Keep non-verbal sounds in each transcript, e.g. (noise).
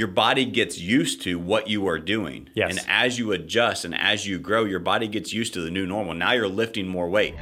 your body gets used to what you are doing. Yes. And as you adjust and as you grow, your body gets used to the new normal. Now you're lifting more weight.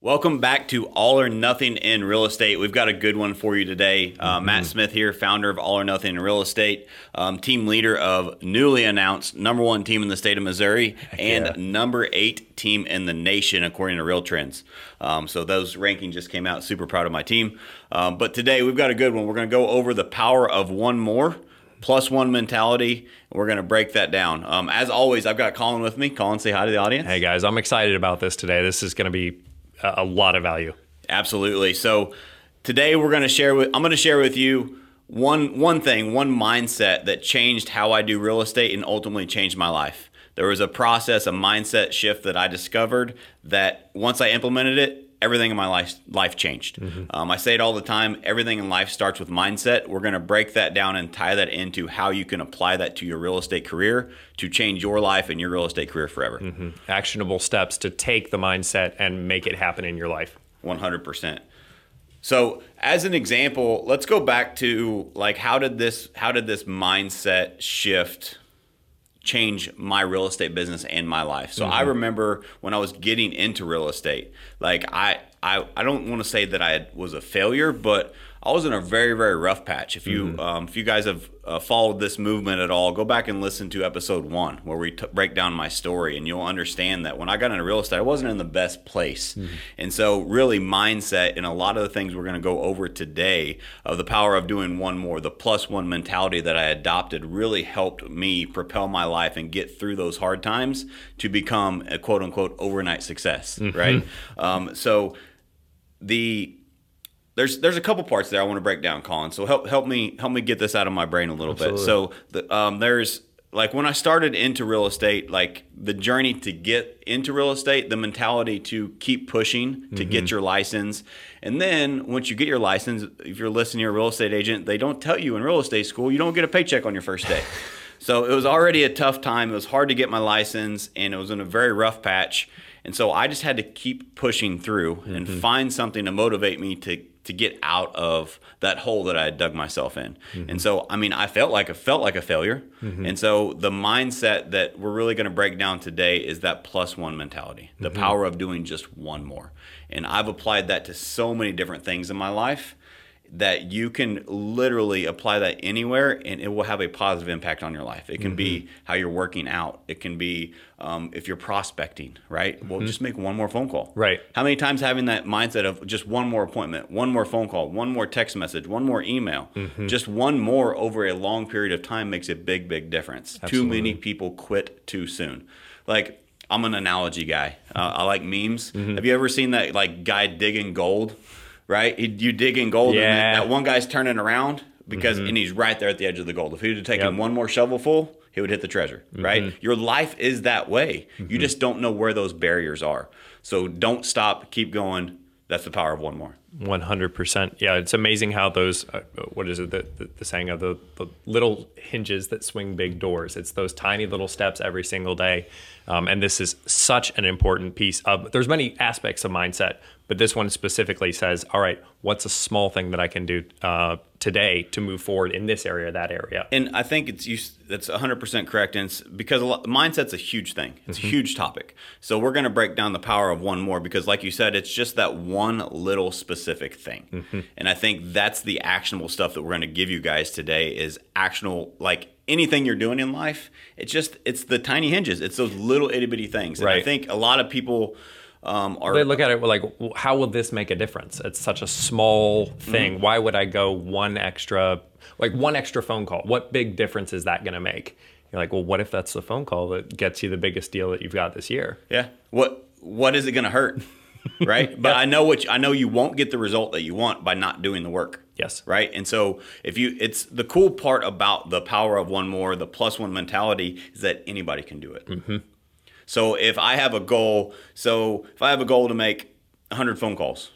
Welcome back to All or Nothing in Real Estate. We've got a good one for you today. Uh, Mm-hmm. Matt Smith here, founder of All or Nothing in Real Estate, um, team leader of newly announced number one team in the state of Missouri and yeah. number eight team in the nation, according to Real Trends. Um, so those rankings just came out. Super proud of my team. Um, but today we've got a good one. We're going to go over the power of one more. Plus one mentality. and We're going to break that down. Um, as always, I've got Colin with me. Colin, say hi to the audience. Hey guys, I'm excited about this today. This is going to be a, lot of value. Absolutely. So today we're going to share with I'm going to share with you one one thing, one mindset that changed how I do real estate and ultimately changed my life. There was a process, a mindset shift that I discovered that once I implemented it, everything in my life life changed. Um, I say it all the time. Everything in life starts with mindset. We're going to break that down and tie that into how you can apply that to your real estate career to change your life and your real estate career forever. Actionable steps to take the mindset and make it happen in your life. 100%. So, as an example, let's go back to like how did this how did this mindset shift change my real estate business and my life. So I mm-hmm. remember when I was getting into real estate, like I I, I don't want to say that I was a failure, but I was in a very very rough patch. If you um, if you guys have uh, followed this movement at all, go back and listen to episode one where we t- break down my story, and you'll understand that when I got into real estate, I wasn't in the best place, and so really mindset and a lot of the things we're going to go over today of the power of doing one more, the plus one mentality that I adopted really helped me propel my life and get through those hard times to become a quote unquote overnight success, right? Um, so the there's there's a couple parts there I want to break down, Colin. So help help me help me get this out of my brain a little bit. So the, um, there's like when I started into real estate, like the journey to get into real estate, the mentality to keep pushing to get your license, and then once you get your license, if you're listening to a real estate agent, they don't tell you in real estate school you don't get a paycheck on your first day. (laughs) So it was already a tough time. It was hard to get my license, and it was in a very rough patch. And so I just had to keep pushing through and find something to motivate me to to get out of that hole that I had dug myself in. And so I mean I felt like I felt like a failure. And so the mindset that we're really going to break down today is that plus one mentality, the mm-hmm. power of doing just one more. And I've applied that to so many different things in my life that you can literally apply that anywhere and it will have a positive impact on your life. It can be how you're working out. It can be um, if you're prospecting, right? Well, just make one more phone call. Right. How many times having that mindset of just one more appointment, one more phone call, one more text message, one more email, just one more over a long period of time makes a big, big difference. Too many people quit too soon. Like, I'm an analogy guy. Uh, I like memes. Have you ever seen that like guy digging gold? Right, you dig in gold, and Yeah. then that one guy's turning around because and he's right there at the edge of the gold. If he would have taken Yep. one more shovelful, he would hit the treasure. Right, your life is that way. You just don't know where those barriers are. So don't stop. Keep going. That's the power of one more. One hundred percent. Yeah, it's amazing how those. Uh, what is it? The, the, the saying of the, the little hinges that swing big doors. It's those tiny little steps every single day, um, and this is such an important piece of. There's many aspects of mindset, but this one specifically says, "All right, what's a small thing that I can do uh, today to move forward in this area, that area?" And I think it's you. That's 100% correct. And because a lot, mindset's a huge thing. It's a huge topic. So we're going to break down the power of one more because, like you said, it's just that one little specific thing. And I think that's the actionable stuff that we're going to give you guys today is actionable, like anything you're doing in life. It's just it's the tiny hinges. It's those little itty bitty things. And I think a lot of people um, are They look at it like, how will this make a difference? It's such a small thing. Why would I go one extra, like one extra phone call? What big difference is that going to make? You're like, well, what if that's the phone call that gets you the biggest deal that you've got this year? Yeah. What what is it going to hurt? (laughs) Right? But I know what you, I know you won't get the result that you want by not doing the work. Yes. Right? And so if you it's the cool part about the power of one more, the plus one mentality is that anybody can do it. So if I have a goal, so if I have a goal to make 100 phone calls,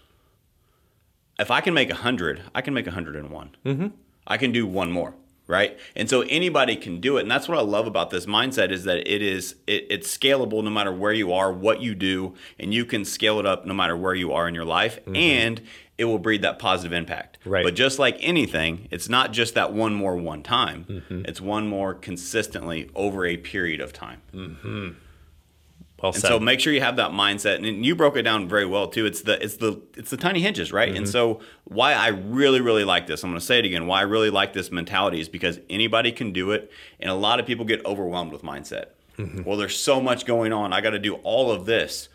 if I can make 100, I can make 101. Mm-hmm. I can do one more. right? And so anybody can do it, and that's what I love about this mindset is that it is it, it's scalable no matter where you are, what you do, and you can scale it up no matter where you are in your life, mm-hmm. and it will breed that positive impact. Right. But just like anything, it's not just that one more one time; mm-hmm. it's one more consistently over a period of time. Mm-hmm. Well And said. so make sure you have that mindset. And you broke it down very well too. It's the it's the it's the tiny hinges, right? And mm-hmm. so why I really really like this, I'm going to say it again. Why I really like this mentality is because anybody can do it, and a lot of people get overwhelmed with mindset. Mm-hmm. Well, there's so much going on. I got to do all of this.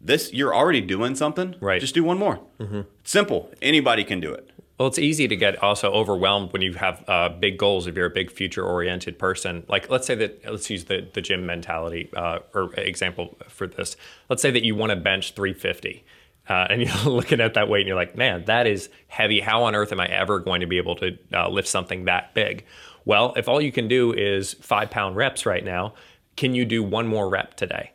This you're already doing something. Right. Just do one more. It's simple. Anybody can do it. Well, it's easy to get also overwhelmed when you have uh, big goals. If you're a big future-oriented person, like let's say that let's use the the gym mentality uh, or example for this. Let's say that you want to bench 350, uh, (laughs) and you're looking at that weight and you're like, man, that is heavy. How on earth am I ever going to be able to uh, lift something that big? Well, if all you can do is five pound reps right now, can you do one more rep today?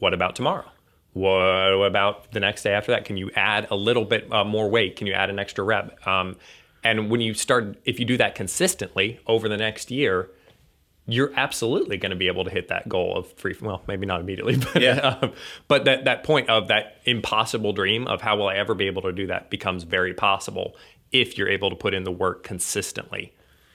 What about tomorrow? What about the next day after that? Can you add a little bit uh, more weight? Can you add an extra rep? Um, and when you start, if you do that consistently over the next year, you're absolutely going to be able to hit that goal of free. Well, maybe not immediately, (laughs) but Yeah. um, but that that point of that impossible dream of how will I ever be able to do that becomes very possible if you're able to put in the work consistently.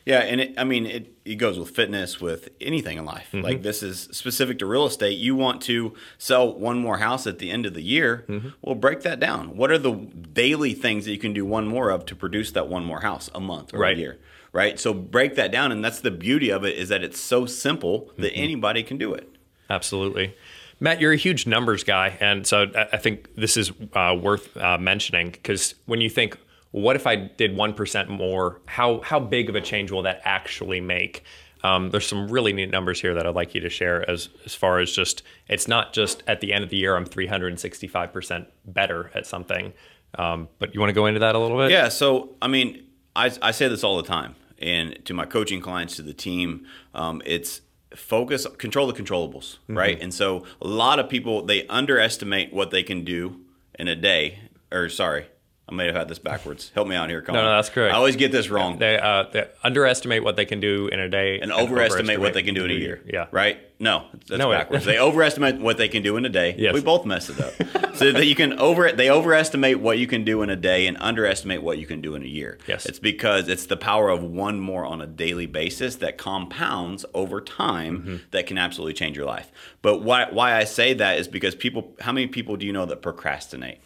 Yeah, and it, I mean, it, it goes with fitness, with anything in life. Like this is specific to real estate. You want to sell one more house at the end of the year. Well, break that down. What are the daily things that you can do one more of to produce that one more house a month or Right. a year? Right. So break that down, and that's the beauty of it is that it's so simple that anybody can do it. Absolutely. Matt, you're a huge numbers guy. And so I I think this is uh, worth uh, mentioning because when you think, what if I did 1% more? How, how big of a change will that actually make? Um, there's some really neat numbers here that I'd like you to share as, as far as just, it's not just at the end of the year, I'm 365% better at something. Um, but you want to go into that a little bit? Yeah. So, I mean, I, I say this all the time, and to my coaching clients, to the team, um, it's focus, control the controllables, right? And so, a lot of people they underestimate what they can do in a day. Or sorry, I may have had this backwards. Help me out here, Colin. no, that's correct. I always get this wrong. They, uh, they underestimate what they can do in a day and overestimate what they can do in a year. Yeah. Right? No, that's No, backwards. they overestimate what they can do in a day. Yes. We both mess it up. (laughs) so that you can over they overestimate what you can do in a day and underestimate what you can do in a year. Yes. It's because it's the power of one more on a daily basis that compounds over time Mm-hmm. that can absolutely change your life. But why why I say that is because people how many people do you know that procrastinate?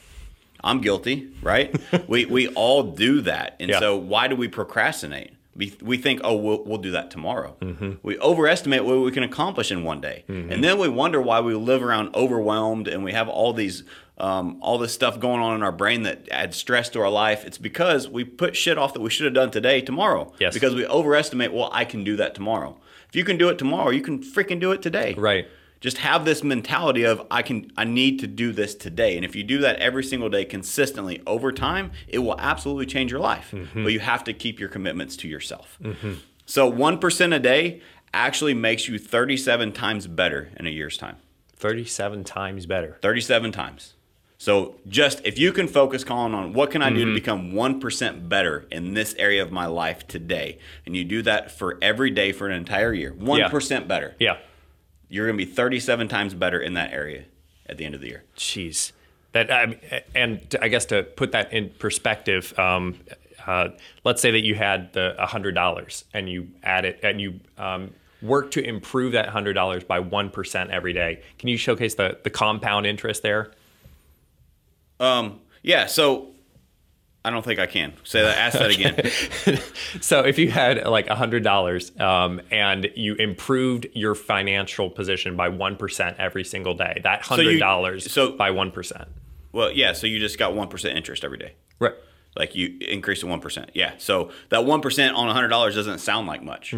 I'm guilty, right? (laughs) we we all do that, and Yeah. so why do we procrastinate? We, we think, oh, we'll, we'll do that tomorrow. We overestimate what we can accomplish in one day, and then we wonder why we live around overwhelmed and we have all these um, all this stuff going on in our brain that adds stress to our life. It's because we put shit off that we should have done today tomorrow. Yes. Because we overestimate. Well, I can do that tomorrow. If you can do it tomorrow, you can freaking do it today Right. Just have this mentality of I can I need to do this today. And if you do that every single day consistently over time, it will absolutely change your life. Mm-hmm. But you have to keep your commitments to yourself. So 1% a day actually makes you 37 times better in a year's time. 37 times better. 37 times. So just if you can focus Colin on what can I Mm-hmm. do to become 1% better in this area of my life today and you do that for every day for an entire year, 1% better. Yeah. You're going to be 37 times better in that area at the end of the year. Jeez. That I and I guess to put that in perspective, um, uh, let's say that you had the hundred dollars and you add it and you um, work to improve that hundred dollars by one percent every day. Can you showcase the the compound interest there? Um, yeah, so I don't think I can. Say that ask that again. (laughs) (laughs) So if you had like hundred dollars um, and you improved your financial position by one percent every single day, that hundred dollars so- by one percent. Well, yeah, so you just got 1% interest every day. Right. Like you increase to 1%. Yeah. So that 1% on $100 doesn't sound like much,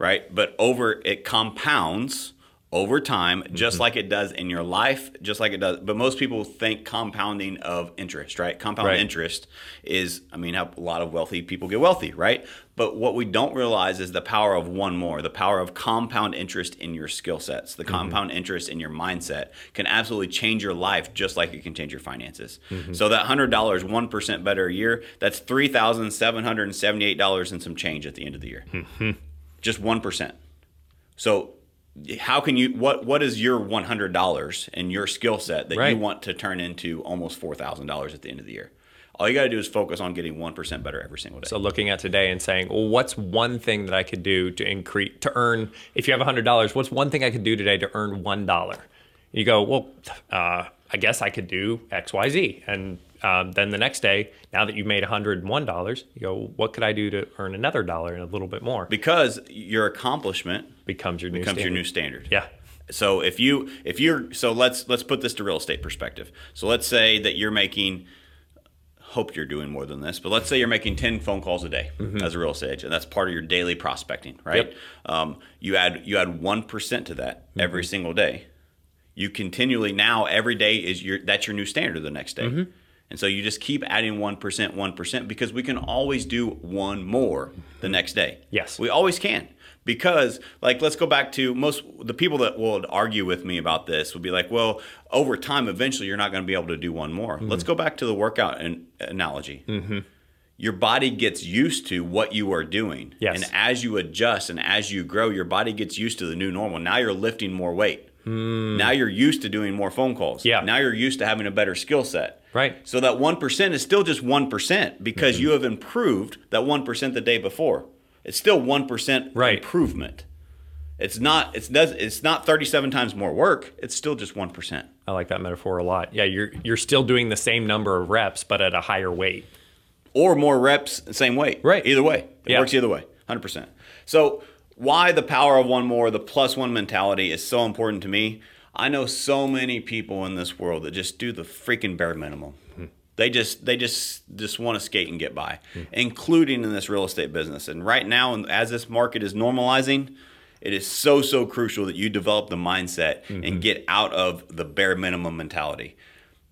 right? But over it compounds over time just mm-hmm. like it does in your life, just like it does. But most people think compounding of interest, right? Compound Right. interest is I mean how a lot of wealthy people get wealthy, right? But what we don't realize is the power of one more, the power of compound interest in your skill sets, the mm-hmm. compound interest in your mindset can absolutely change your life just like it can change your finances. Mm-hmm. So that hundred dollars, one percent better a year, that's three thousand seven hundred and seventy-eight dollars and some change at the end of the year. just 1%. So how can you what what is your $100 and your skill set that Right. you want to turn into almost $4,000 at the end of the year? All you got to do is focus on getting 1% better every single day. So looking at today and saying, well, what's one thing that I could do to increase to earn? If you have hundred dollars, what's one thing I could do today to earn one dollar? You go, well, uh, I guess I could do X, Y, Z, and um, then the next day, now that you've made hundred and one dollars, you go, what could I do to earn another dollar and a little bit more? because your accomplishment becomes your new becomes your standard. new standard. Yeah. So if you if you're so let's let's put this to real estate perspective. So let's say that you're making hope you're doing more than this, but let's say you're making 10 phone calls a day as a real estate agent. And that's part of your daily prospecting, right? Yep. Um, you add you add 1% to that every single day. You continually now every day is your that's your new standard the next day. And so you just keep adding 1%, 1% because we can always do one more the next day. Yes. We always can. Because, like, let's go back to most the people that will argue with me about this would be like, well, over time, eventually, you're not going to be able to do one more. Mm-hmm. Let's go back to the workout an- analogy. Mm-hmm. Your body gets used to what you are doing. Yes. And as you adjust and as you grow, your body gets used to the new normal. Now you're lifting more weight. Mm. Now you're used to doing more phone calls. Yeah. Now you're used to having a better skill set. Right. So that 1% is still just 1% because mm-hmm. you have improved that 1% the day before. It's still 1% Right. improvement. It's not it's does it's not 37 times more work. It's still just 1%. I like that metaphor a lot. Yeah, you're you're still doing the same number of reps, but at a higher weight. Or more reps, same weight. Right. Either way. It Yeah. works either way. 100%. So why the power of one more, the plus one mentality is so important to me. I know so many people in this world that just do the freaking bare minimum. Hmm. They just they just just want to skate and get by, hmm. including in this real estate business. And right now, and as this market is normalizing, it is so so crucial that you develop the mindset and mm-hmm. get out of the bare minimum mentality.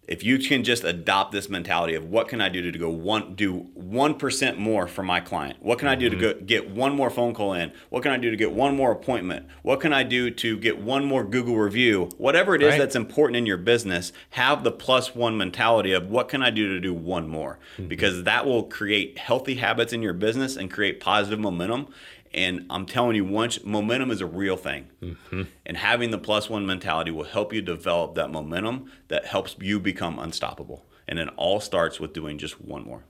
If you can just adopt this mentality of what can I do to go one do one percent more for my client? What can I do to go, mm-hmm. get one more phone call in? What can I do to get one more appointment? What can I do to get one more Google review? Whatever it is Right. that's important in your business, have the plus one mentality of what can I do to do one more? Mm-hmm. Because that will create healthy habits in your business and create positive momentum. And I'm telling you, once momentum is a real thing, and having the plus one mentality will help you develop that momentum that helps you become unstoppable. And it all starts with doing just one more.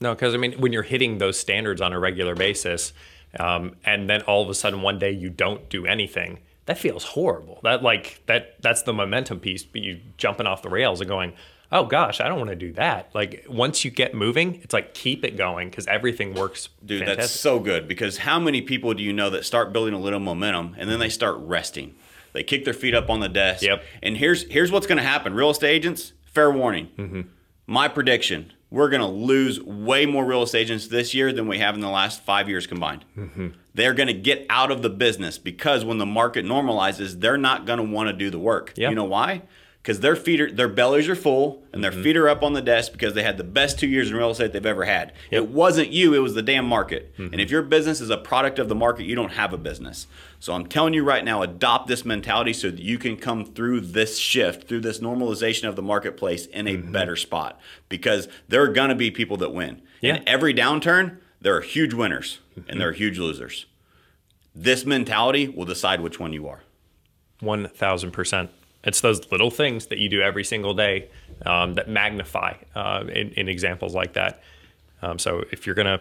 No, because I mean, when you're hitting those standards on a regular basis, um, and then all of a sudden one day you don't do anything, that feels horrible. That like that that's the momentum piece. But you jumping off the rails and going, oh gosh, I don't want to do that. Like once you get moving, it's like keep it going because everything works. Dude, fantastic. that's so good because how many people do you know that start building a little momentum and then they start resting? They kick their feet up on the desk. Yep. And here's here's what's going to happen. Real estate agents, fair warning. Mm-hmm. My prediction: we're going to lose way more real estate agents this year than we have in the last five years combined. Mm-hmm. They're going to get out of the business because when the market normalizes, they're not going to want to do the work. Yeah. You know why? Because their feet are, their bellies are full and their mm-hmm. feet are up on the desk because they had the best two years in real estate they've ever had. It wasn't you, it was the damn market. Mm-hmm. And if your business is a product of the market, you don't have a business. So I'm telling you right now, adopt this mentality so that you can come through this shift, through this normalization of the marketplace in a mm-hmm. better spot. Because there are gonna be people that win. Yeah. In every downturn, there are huge winners and there are huge losers. This mentality will decide which one you are. One thousand percent. It's those little things that you do every single day um, that magnify uh, in, in examples like that. Um, so if you're gonna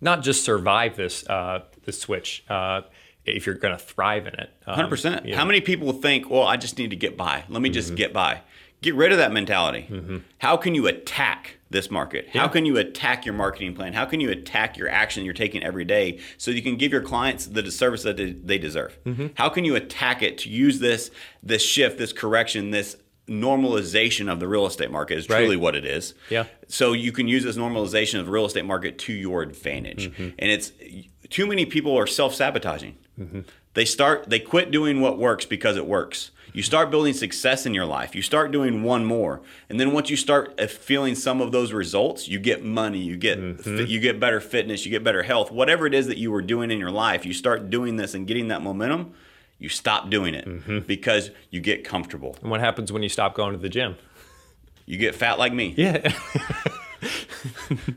not just survive this uh, this switch, uh, if you're gonna thrive in it, um, Hundred percent. you know, How many people think, "Well, I just need to get by. Let me just get by." Get rid of that mentality. Mm-hmm. How can you attack this market? How can you attack your marketing plan? How can you attack your action you're taking every day so you can give your clients the service that they- deserve? Mm-hmm. How can you attack it to use this this shift, this correction, this normalization of the real estate market is Right. truly what it is. Yeah. So you can use this normalization of the real estate market to your advantage. Mm-hmm. And it's too many people are self-sabotaging. They start they quit doing what works because it works. You start building success in your life. You start doing one more. And then once you start uh, feeling some of those results, you get money, you get fit, you get better fitness, you get better health. Whatever it is that you were doing in your life, you start doing this and getting that momentum, you stop doing it because you get comfortable. And what happens when you stop going to the gym? You get fat like me. Yeah. (laughs)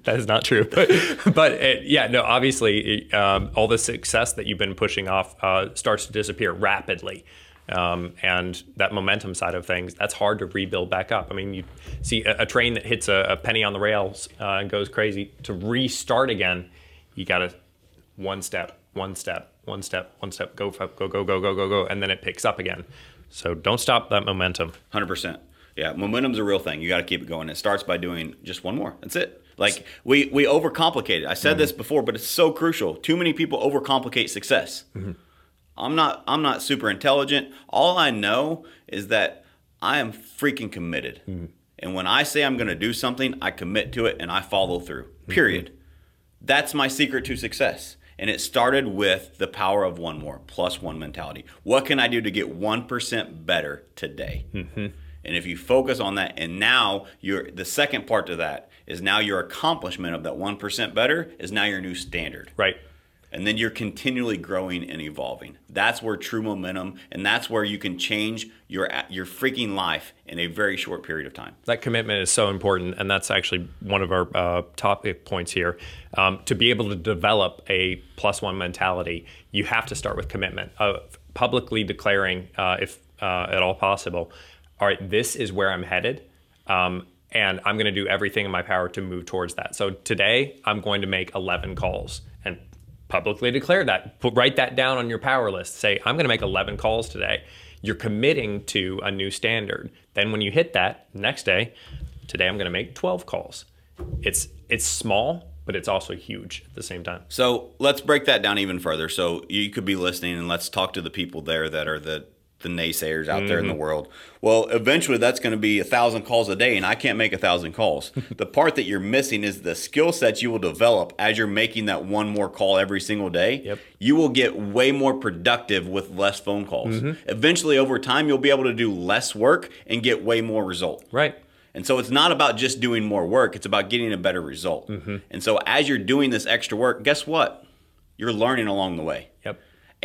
that is not true. But, but it, yeah, no, obviously, um, all the success that you've been pushing off uh, starts to disappear rapidly. Um, and that momentum side of things, that's hard to rebuild back up. I mean, you see a, a train that hits a, a, penny on the rails uh, and goes crazy. To restart again, you got to one step, one step, one step, one step, go, go, go, go, go, go, go, and then it picks up again. So don't stop that momentum. 100%. Yeah, momentum's a real thing. You got to keep it going. It starts by doing just one more. That's it. Like we we overcomplicate it. I said mm-hmm. this before, but it's so crucial. Too many people overcomplicate success. Mm-hmm. I'm not I'm not super intelligent. All I know is that I am freaking committed. Mm-hmm. And when I say I'm going to do something, I commit to it and I follow through. Period. Mm-hmm. That's my secret to success. And it started with the power of one more, plus one mentality. What can I do to get 1% better today? Mm-hmm. And if you focus on that, and now you're the second part to that is now your accomplishment of that 1% better is now your new standard. Right. And then you're continually growing and evolving. That's where true momentum, and that's where you can change your your freaking life in a very short period of time. That commitment is so important, and that's actually one of our uh, topic points here. Um, to be able to develop a plus one mentality, you have to start with commitment of publicly declaring, uh, if uh, at all possible, all right, this is where I'm headed. Um, and I'm going to do everything in my power to move towards that. So today, I'm going to make 11 calls publicly declare that. Put, write that down on your power list. Say, I'm going to make 11 calls today. You're committing to a new standard. Then when you hit that next day, today I'm going to make 12 calls. It's it's small, but it's also huge at the same time. So let's break that down even further. So you could be listening, and let's talk to the people there that are the the naysayers out mm-hmm. there in the mm-hmm. world. Well, eventually that's going to be a thousand calls a day, and I can't make a thousand calls. (laughs) the part that you're missing is the skill sets you will develop as you're making that one more call every single day. Yep. You will get way more productive with less phone calls. Mm-hmm. Eventually, over time, you'll be able to do less work and get way more result. Right. And so it's not about just doing more work, it's about getting a better result. Mm-hmm. And so as you're doing this extra work, guess what? You're learning along the way.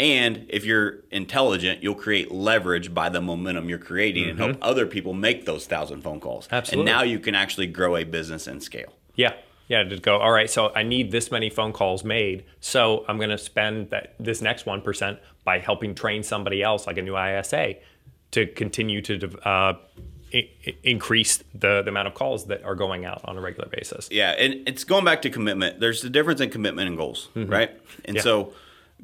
And if you're intelligent, you'll create leverage by the momentum you're creating mm-hmm. and help mm-hmm. other people make those thousand phone calls. Absolutely. And now you can actually grow a business and scale. Yeah. Yeah, to go, all right, so I need this many phone calls made. So I'm going to spend that this next 1% by helping train somebody else, like a new ISA, to continue to uh, increase the, the amount of calls that are going out on a regular basis. Yeah, and it's going back to commitment. There's a difference in commitment and goals, mm-hmm. right? And yeah. so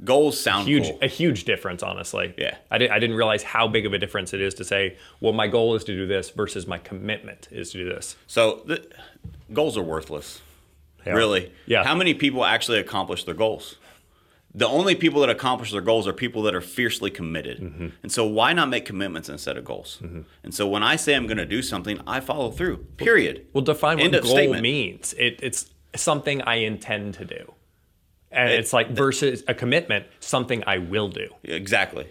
goals sound huge cool. a huge difference honestly. Yeah. I, did, I didn't realize how big of a difference it is to say well my goal is to do this versus my commitment is to do this. So the, goals are worthless. Really? Yeah. How many people actually accomplish their goals? The only people that accomplish their goals are people that are fiercely committed. Mm-hmm. and so why not make commitments instead of goals? Mm-hmm. and so when i say i'm going to do something i follow through period. Well define what goal statement. means. It, it's something i intend to do and it, it's like versus a commitment, something I will do. Exactly.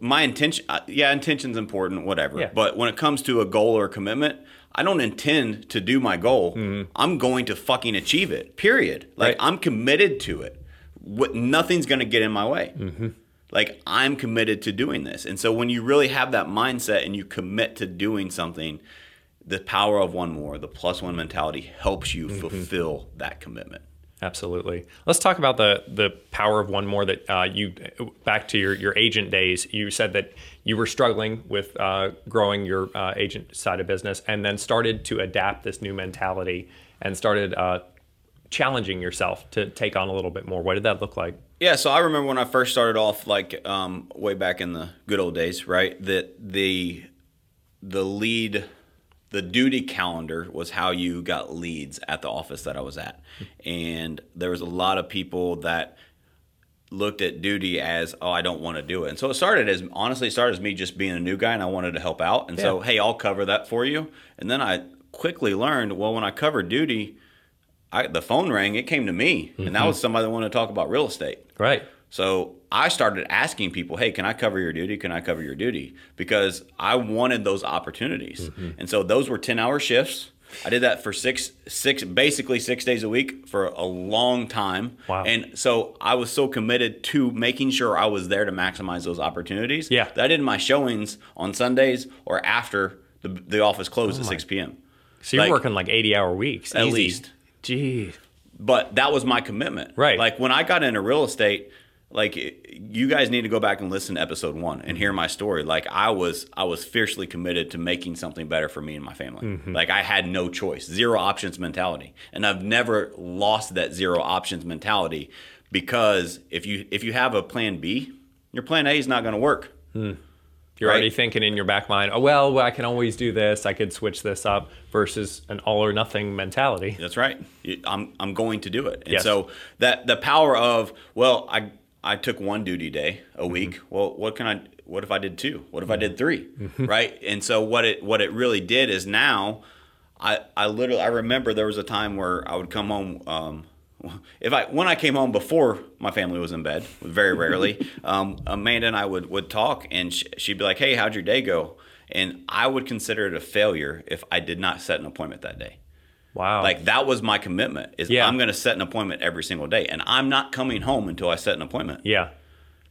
My intention, uh, yeah, intention's important, whatever. Yeah. But when it comes to a goal or a commitment, I don't intend to do my goal. Mm-hmm. I'm going to fucking achieve it. Period. Like right. I'm committed to it. What nothing's going to get in my way. Mm-hmm. Like I'm committed to doing this. And so when you really have that mindset and you commit to doing something, the power of one more, the plus one mentality helps you mm-hmm. fulfill that commitment. Absolutely. Let's talk about the the power of one more. That uh, you back to your your agent days. You said that you were struggling with uh, growing your uh, agent side of business, and then started to adapt this new mentality and started uh, challenging yourself to take on a little bit more. What did that look like? Yeah, so I remember when I first started off, like um, way back in the good old days, right? That the the lead the duty calendar was how you got leads at the office that I was at. And there was a lot of people that looked at duty as, oh, I don't want to do it. And so it started as, honestly, it started as me just being a new guy and I wanted to help out. And yeah. so, hey, I'll cover that for you. And then I quickly learned, well, when I covered duty, I, the phone rang, it came to me. Mm-hmm. And that mm-hmm. was somebody that wanted to talk about real estate. Right. So I started asking people, "Hey, can I cover your duty? Can I cover your duty?" Because I wanted those opportunities, mm-hmm. and so those were ten-hour shifts. I did that for six, six, basically six days a week for a long time. Wow. And so I was so committed to making sure I was there to maximize those opportunities. Yeah. That I did my showings on Sundays or after the, the office closed oh at 6 p.m. So you're like, working like 80 hour weeks. At easy. least. Gee. but that was my commitment. Right. Like when I got into real estate, like you guys need to go back and listen to episode one and hear my story. Like I was, I was fiercely committed to making something better for me and my family. Mm-hmm. Like I had no choice, zero options mentality, and I've never lost that zero options mentality because if you if you have a plan B, your plan A is not going to work. You're Right. already thinking in your back mind, oh, well, well, I can always do this. I could switch this up versus an all or nothing mentality. That's right. I'm I'm going to do it. And Yes. so that the power of well, I I took one duty day a week. Well, what can I? What if I did two? What if I did 3 Right. And so what it what it really did is now, I I literally I remember there was a time where I would come home. Um, if I when I came home before my family was in bed, very rarely, (laughs) um, Amanda and I would would talk, and sh- she'd be like, "Hey, how'd your day go?" And I would consider it a failure if I did not set an appointment that day. Wow. Like that was my commitment. Is Yeah. I'm going to set an appointment every single day, and I'm not coming home until I set an appointment. yeah.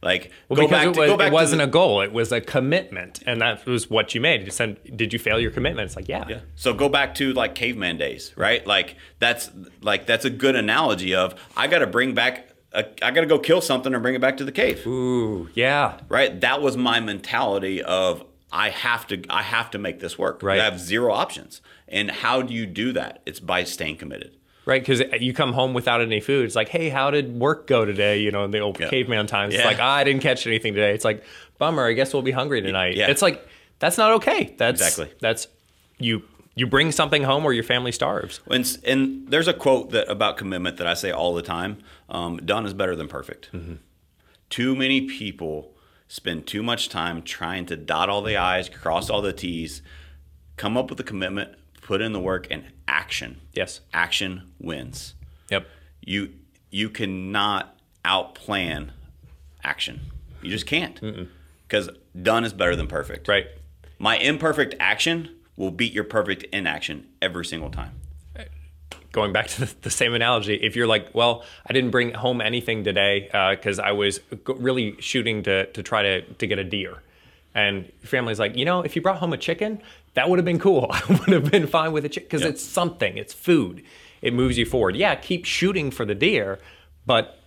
Like Well, go back it, to was, go back it wasn't to a goal; it was a commitment, and that was what you made. You said, "Did you fail your commitment?" It's like, yeah, yeah. So go back to like caveman days, right? Like that's like that's a good analogy of I got to bring back. A, I got to go kill something and bring it back to the cave, ooh, yeah, right? That was my mentality of I have to I have to make this work. Right. I have zero options, and how do you do that? It's by staying committed. right. Because you come home without any food. It's like, hey, how did work go today? You know, in the old Yeah. caveman times. It's like, ah, I didn't catch anything today. It's like, bummer. I guess we'll be hungry tonight. Yeah. It's like that's not okay. That's Exactly. That's you. You bring something home, or your family starves. And, and there's a quote that about commitment that I say all the time: um, "Done is better than perfect." Too many people spend too much time trying to dot all the i's, cross all the t's, come up with a commitment, put in the work, and action. Yes. Action wins. Yep. You you cannot outplan action. You just can't because done is better than perfect. Right. My imperfect action will beat your perfect inaction every single time. Going back (laughs) to the, same analogy, if you're like, well, I didn't bring home anything today uh, because I was really shooting to, to try to, to get a deer. And your family's like, you know, if you brought home a chicken, that would have been cool. (laughs) I would have been fine with a chicken because Yep. it's something, it's food. It moves you forward. Yeah, keep shooting for the deer, but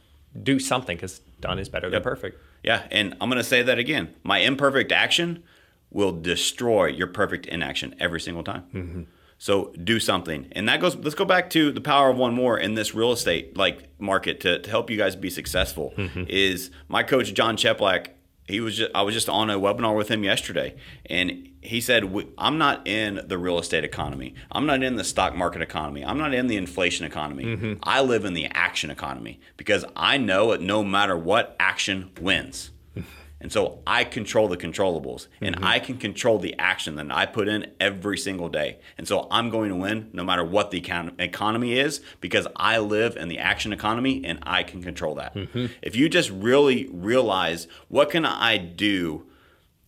do something because done is better than perfect. Yeah, and I'm going to say that again. My imperfect action will destroy your perfect inaction every single time. Mm-hmm. So do something, and that goes. Let's go back to the power of one more in this real estate like market to, to help you guys be successful. Mm-hmm. Is my coach Jon Cheplak? He was just, I was just on a webinar with him yesterday, and he said, "I'm not in the real estate economy. I'm not in the stock market economy. I'm not in the inflation economy. Mm-hmm. I live in the action economy because I know that no matter what, action wins." And so I control the controllables and mm-hmm. I can control the action that I put in every single day. And so I'm going to win no matter what the econ- economy is because I live in the action economy and I can control that. Mm-hmm. If you just really realize what can I do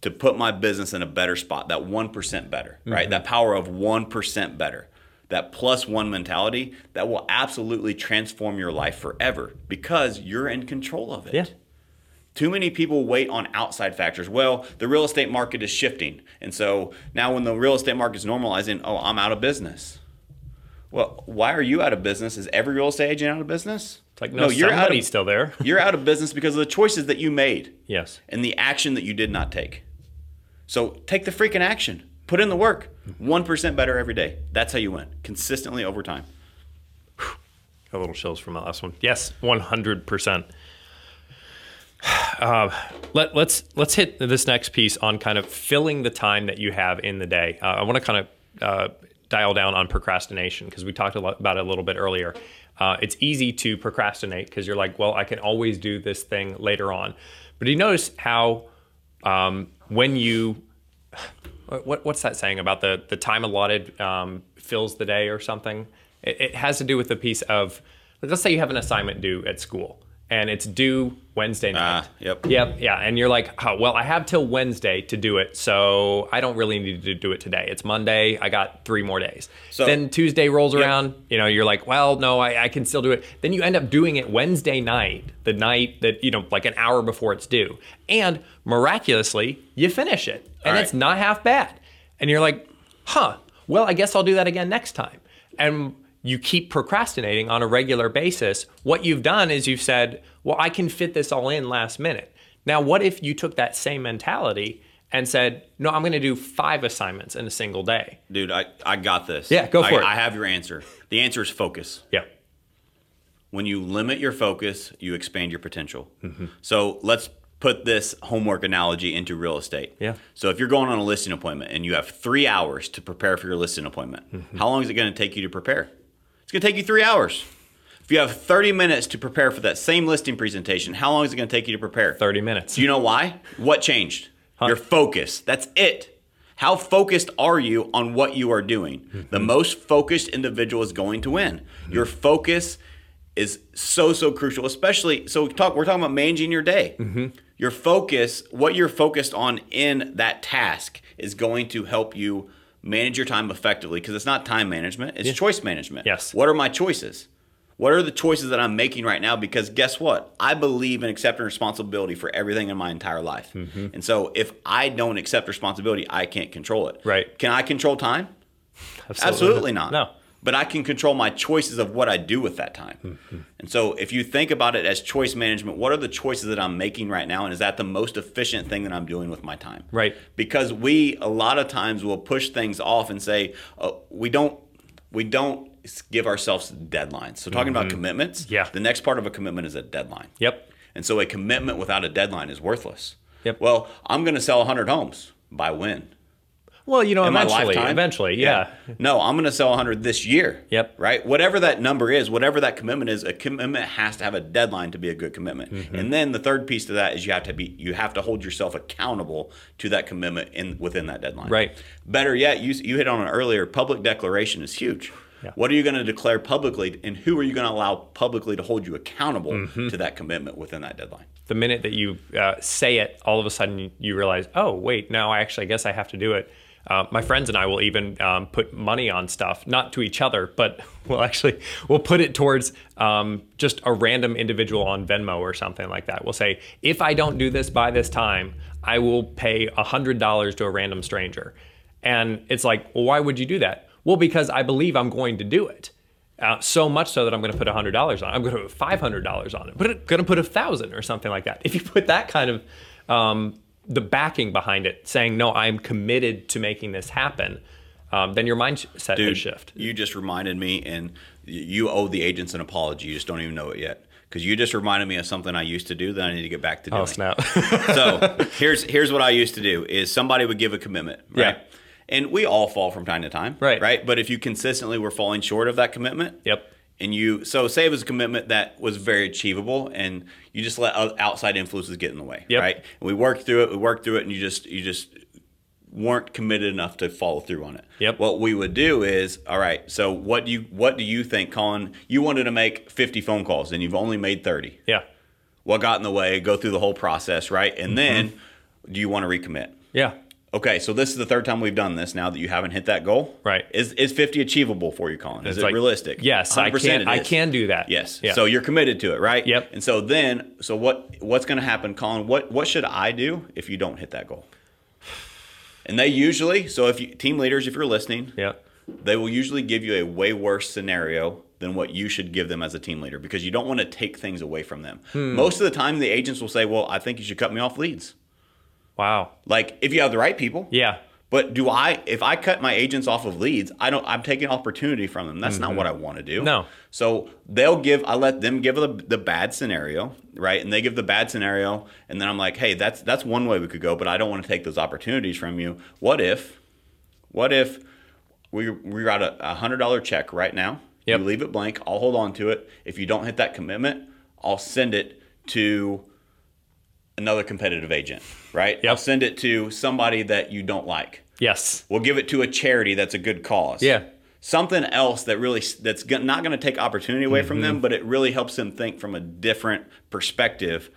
to put my business in a better spot, that 1% better, right? Mm-hmm. That power of 1% better. That plus one mentality that will absolutely transform your life forever because you're in control of it. Yeah. Too many people wait on outside factors. Well, the real estate market is shifting. And so now when the real estate market is normalizing, oh, I'm out of business. Well, why are you out of business? Is every real estate agent out of business? It's like, no, you're out somebody's of, still there. (laughs) you're out of business because of the choices that you made yes. and the action that you did not take. So take the freaking action. Put in the work. 1% better every day. That's how you win consistently over time. A little chills from that last one. Yes, one hundred percent. (sighs) Uh, Let let's let's hit this next piece on kind of filling the time that you have in the day. Uh, I want to kind of uh, dial down on procrastination because we talked lot about it a little bit earlier. Uh, it's easy to procrastinate because you're like, well, I can always do this thing later on. But do you notice how um, when you (sighs) what, what's that saying about the the time allotted um, fills the day or something? It, it has to do with the piece of let's say you have an assignment due at school and it's due Wednesday night. Ah, yep. Yep. Yeah. And you're like, oh, well, I have till Wednesday to do it, so I don't really need to do it today. It's Monday. I got three more days. So- then Tuesday rolls around. You know, you're like, well, no, I, I can still do it. Then you end up doing it Wednesday night, the night that you know, like an hour before it's due, and miraculously you finish it, and it's not half bad. And you're like, huh? Well, I guess I'll do that again next time. And you keep procrastinating on a regular basis, what you've done is you've said, well, I can fit this all in last minute. Now, what if you took that same mentality and said, no, I'm going to do five assignments in a single day? Dude, I, I got this. Yeah, go for I, it. I have your answer. The answer is focus. Yeah. When you limit your focus, you expand your potential. Mm-hmm. So let's put this homework analogy into real estate. Yeah. So if you're going on a listing appointment and you have three hours to prepare for your listing appointment, Mm-hmm. how long is it going to take you to prepare? It's going to take you three hours. If you have 30 minutes to prepare for that same listing presentation, how long is it going to take you to prepare? 30 minutes. Do you know why? What changed? Your focus. That's it. How focused are you on what you are doing? The hmm. most focused individual is going to win. Hmm. Your focus is so so crucial, especially so talk we're talking about managing your day. Mm-hmm. Your focus, what you're focused on in that task is going to help you manage your time effectively because it's not time management, it's choice management. Yes. What are my choices? What are the choices that I'm making right now? Because guess what? I believe in accepting responsibility for everything in my entire life. Mm-hmm. And so if I don't accept responsibility, I can't control it. Right. Can I control time? Absolutely not. No. But I can control my choices of what I do with that time. Mm-hmm. And so if you think about it as choice management, what are the choices that I'm making right now? And is that the most efficient thing that I'm doing with my time? Right. Because we a lot of times will push things off and say, oh, we don't we don't give ourselves deadlines. So talking about commitments, Mm-hmm. Yeah. the next part of a commitment is a deadline. Yep. And so a commitment without a deadline is worthless. Yep. Well, I'm going to sell 100 homes. By when? Well, you know, In my eventually, lifetime? eventually, yeah. No, I'm going to sell 100 this year. Yep. Right? Whatever that number is, whatever that commitment is, a commitment has to have a deadline to be a good commitment. Mm-hmm. And then the third piece to that is you have to be you have to hold yourself accountable to that commitment in within that deadline. Right. Better yet, you you hit on it earlier, public declaration is huge. Yeah. What are you going to declare publicly and who are you going to allow publicly to hold you accountable Mm-hmm. to that commitment within that deadline? the minute that you uh, say it, all of a sudden you, you realize, oh, wait, no, I actually guess I have to do it. Uh, my friends and I will even um, put money on stuff, not to each other, but (laughs) we'll actually we'll put it towards um, just a random individual on Venmo or something like that. We'll say, if I don't do this by this time, I will pay hundred dollars to a random stranger, and it's like, well, why would you do that? Well, because I believe I'm going to do it. Uh, so much so that I'm going to put $100 on it. I'm going to put $500 on it. But I'm going to put a thousand or something like that. If you put that kind of um, the backing behind it, saying no, I'm committed to making this happen, um, then your mindset will shift. You just reminded me, and you owe the agents an apology. You just don't even know it yet. Because you just reminded me of something I used to do that I need to get back to doing. Oh snap! (laughs) so (laughs) here's here's what I used to do: is somebody would give a commitment, right? Yeah. And we all fall from time to time, Right. Right. But if you consistently were falling short of that commitment, Yep. And you so say it was a commitment that was very achievable, and you just let outside influences get in the way, Yep. right? And we worked through it, we worked through it, and you just you just weren't committed enough to follow through on it. Yep. What we would do is, all right. So what do you what do you think, Colin? You wanted to make fifty phone calls, and you've only made thirty. yeah, What got in the way? Go through the whole process, right? Mm-hmm. And then, do you want to recommit? yeah, Okay, so this is the third time we've done this. Now that you haven't hit that goal, Right. Is is fifty achievable for you, Colin? Is It's it like, realistic? Yes, I 100% can. I can do that. Yes. Yeah. So you're committed to it, right? Yep. And so then, so what? What's going to happen, Colin? What What should I do if you don't hit that goal? And they usually, so if you team leaders, if you're listening, yeah, they will usually give you a way worse scenario than what you should give them as a team leader because you don't want to take things away from them. Hmm. Most of the time, the agents will say, "Well, I think you should cut me off leads." Wow, Like if you have the right people, yeah, But do I? If I cut my agents off of leads, I don't. I'm taking opportunity from them. That's not what I want to do. Mm-hmm. No. So they'll give. I let them give the, the bad scenario, right? And they give the bad scenario, and then I'm like, hey, that's that's one way we could go, but I don't want to take those opportunities from you. What if? What if we we write a, a hundred dollar check right now? Yep. You leave it blank. I'll hold on to it. If you don't hit that commitment, I'll send it to another competitive agent, right? Yep. I'll send it to somebody that you don't like. yes, We'll give it to a charity that's a good cause. Yeah. Something else that really that's not going to take opportunity away from Mm-hmm. them, but it really helps them think from a different perspective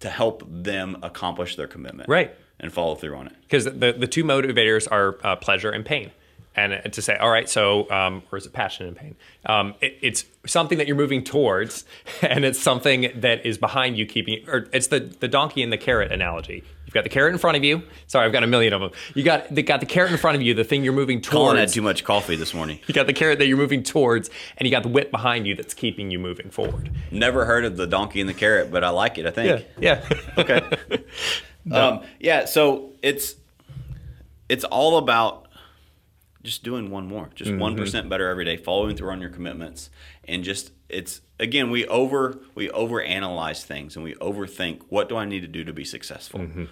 to help them accomplish their commitment. Right. And follow through on it. because the the two motivators are uh, pleasure and pain. And to say, all right, so, um, or is it passion and pain? Um, it, it's something that you're moving towards, (laughs) and it's something that is behind you, keeping, or it's the the donkey and the carrot analogy. You've got the carrot in front of you. Sorry, I've got a million of them. You got they got the carrot in front of you, the thing you're moving Colin had towards. too much coffee this morning. (laughs) You got the carrot that you're moving towards, and you got the whip behind you that's keeping you moving forward. Never heard of the donkey and the carrot, but I like it. I think. yeah. yeah. (laughs) okay. Um, yeah. So it's it's all about just doing one more, just mm-hmm. one better every day, following through on your commitments, and just it's again we over we over analyze things and we overthink. What do I need to do to be successful? Mm-hmm.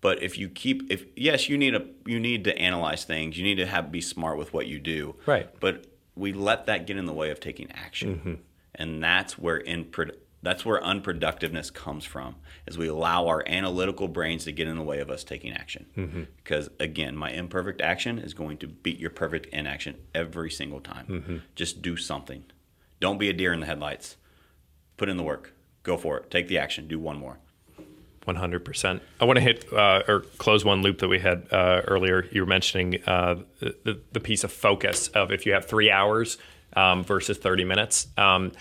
But if you keep if yes, you need a you need to analyze things. You need to have be smart with what you do. Right. But we let that get in the way of taking action, mm-hmm. and that's where in that's where unproductiveness comes from. Is we allow our analytical brains to get in the way of us taking action. Because again, my imperfect action is going to beat your perfect inaction every single time. Just do something. Don't be a deer in the headlights. Put in the work. Go for it. Take the action. Do one more. One hundred percent. I want to hit uh, or close one loop that we had uh, earlier. You were mentioning uh, the, the piece of focus of if you have three hours um, versus thirty minutes. Um,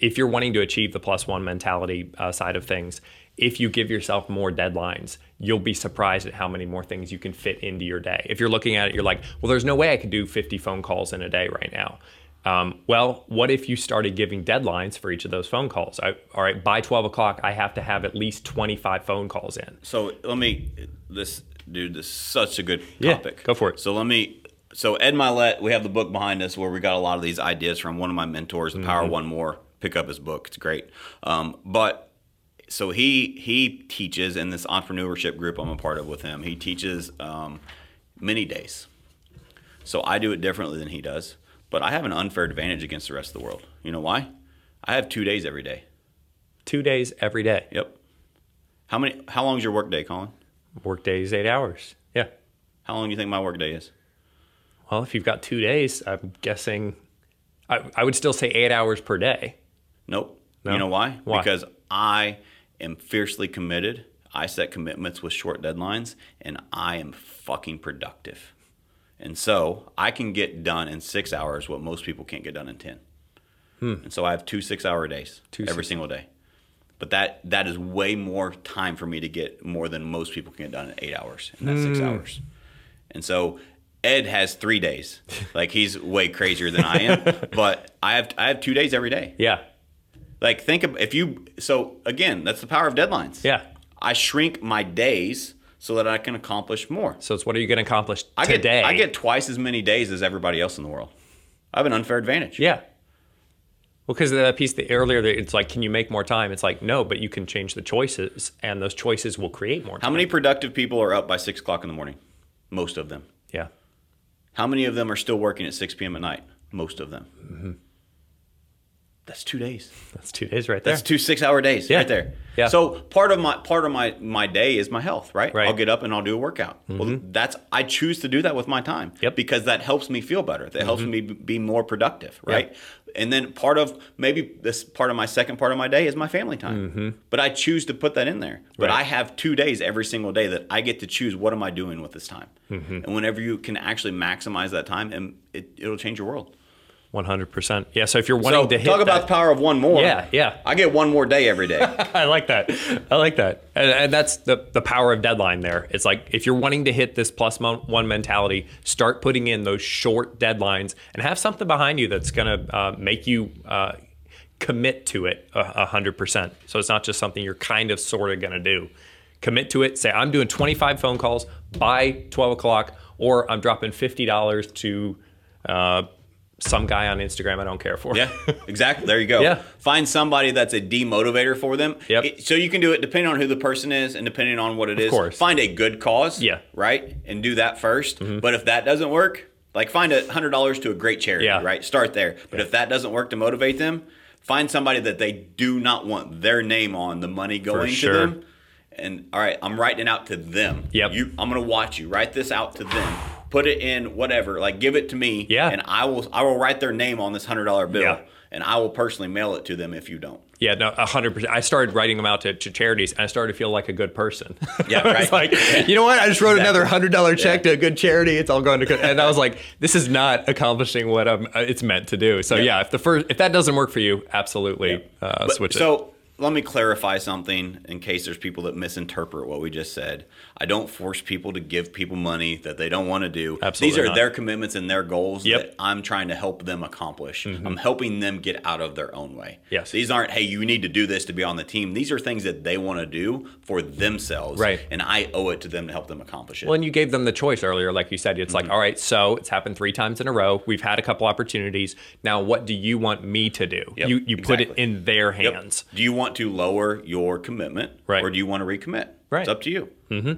if you're wanting to achieve the plus one mentality uh, side of things, if you give yourself more deadlines, you'll be surprised at how many more things you can fit into your day. If you're looking at it, you're like, well, there's no way I could do 50 phone calls in a day right now. Um, well, what if you started giving deadlines for each of those phone calls? I, all right, by 12 o'clock, I have to have at least 25 phone calls in. So let me, this dude, this is such a good topic. Yeah, go for it. So let me, so Ed Mylett, we have the book behind us where we got a lot of these ideas from one of my mentors, The Power of One More. Pick up his book; it's great. Um, but so he he teaches in this entrepreneurship group I'm a part of with him. He teaches um, many days. So I do it differently than he does, but I have an unfair advantage against the rest of the world. You know why? I have two days every day. Two days every day. Yep. How many? How long is your work day, Colin? Work is eight hours. Yeah. How long do you think my work day is? Well, if you've got two days, I'm guessing I, I would still say eight hours per day. Nope. No? You know why? Why? Because I am fiercely committed. I set commitments with short deadlines, and I am fucking productive. And so I can get done in six hours what most people can't get done in ten. And so I have two six-hour days Hmm. Two every six- single day. But that that is way more time for me to get more than most people can get done in eight hours in that Hmm. six hours. And so Ed has three days. (laughs) Like he's way crazier than I am. (laughs) but I have I have two days every day. Yeah. Like think of if you so again, that's the power of deadlines. Yeah. I shrink my days so that I can accomplish more. So it's what are you going to accomplish I today? get I get twice as many days as everybody else in the world. I have an unfair advantage. Yeah. Well, because of that piece that earlier, it's like, can you make more time? It's like, no, but you can change the choices, and those choices will create more time. How many productive people are up by six o'clock in the morning? Most of them. Yeah. How many of them are still working at six p.m. at night? Most of them. Mm-hmm. That's two days. That's two days right there. That's two six-hour days Yeah. right there. Yeah. So part of my part of my my day is my health, right? Right. Mm-hmm. I'll get up and I'll do a workout. Well, that's I choose to do that with my time. Yep. Mm-hmm. Because that helps me feel better. That helps me be more productive, right? And then part of maybe this part of my second part of my day is my family time. But I choose to put that in there. But Mm-hmm. Right. I have two days every single day that I get to choose what am I doing with this time. Mm-hmm. And whenever you can actually maximize that time, and it, it'll change your world. 100%. Yeah. So if you're wanting So to hit talk about that- the power of one more. Yeah, yeah. I get one more day every day. (laughs) I like that. I like that. And, and that's the, the power of deadline there. It's like if you're wanting to hit this one mentality, start putting in those short deadlines and have something behind you that's going to uh, make you uh, commit to it a hundred percent. So it's not just something you're kind of sort of going to do. Commit to it. Say, I'm doing 25 phone calls by 12 o'clock, or I'm dropping $50 to uh, some guy on Instagram I don't care for. Yeah, (laughs) exactly. There you go. Yeah. Find somebody that's a demotivator for them. Yep. It- so you can do it depending on who the person is and depending on what it is. course. Find a good cause. Yeah. Mm-hmm. Right? And do that 1st But if that doesn't work, like find a hundred dollars to a great charity. Yeah. Right? Start there. But if that doesn't work to motivate them, find somebody that they do not want their name on the money going sure. to them. And all right, I'm writing it out to them. Yep. You I'm gonna watch you. Write this out to them. Put it in whatever. Like give it to me. Yeah. And I will I will write their name on this hundred dollar bill. Yeah. and I will personally mail it to them if you don't. Yeah, no, hundred percent. I started writing them out to, to, charities, and I started to feel like a good person. Yeah, (laughs) right. like, you know what? I just wrote exactly. another hundred dollar check yeah. to a good charity. It's all going to, good. and I was like, this is not accomplishing what I'm, uh, it's meant to do. So yeah. yeah, if the first, if that doesn't work for you, absolutely yeah. uh, switch it. So let me clarify something in case there's people that misinterpret what we just said. I don't force people to give people money that they don't want to do. Absolutely These are not. their commitments and their goals yep. that I'm trying to help them accomplish. Mm-hmm. I'm helping them get out of their own way. Yes. These aren't, hey, you need to do this to be on the team. These are things that they want to do for themselves. Right. And I owe it to them to help them accomplish it. Well, and you gave them the choice earlier, like you said. It's mm-hmm. like, all right, so it's happened three times in a row. We've had a couple opportunities. Now, what do you want me to do? Yep, you you exactly. put it in their hands. Yep. Do you want to lower your commitment, right. or do you want to recommit? Right. It's up to you. Mm-hmm.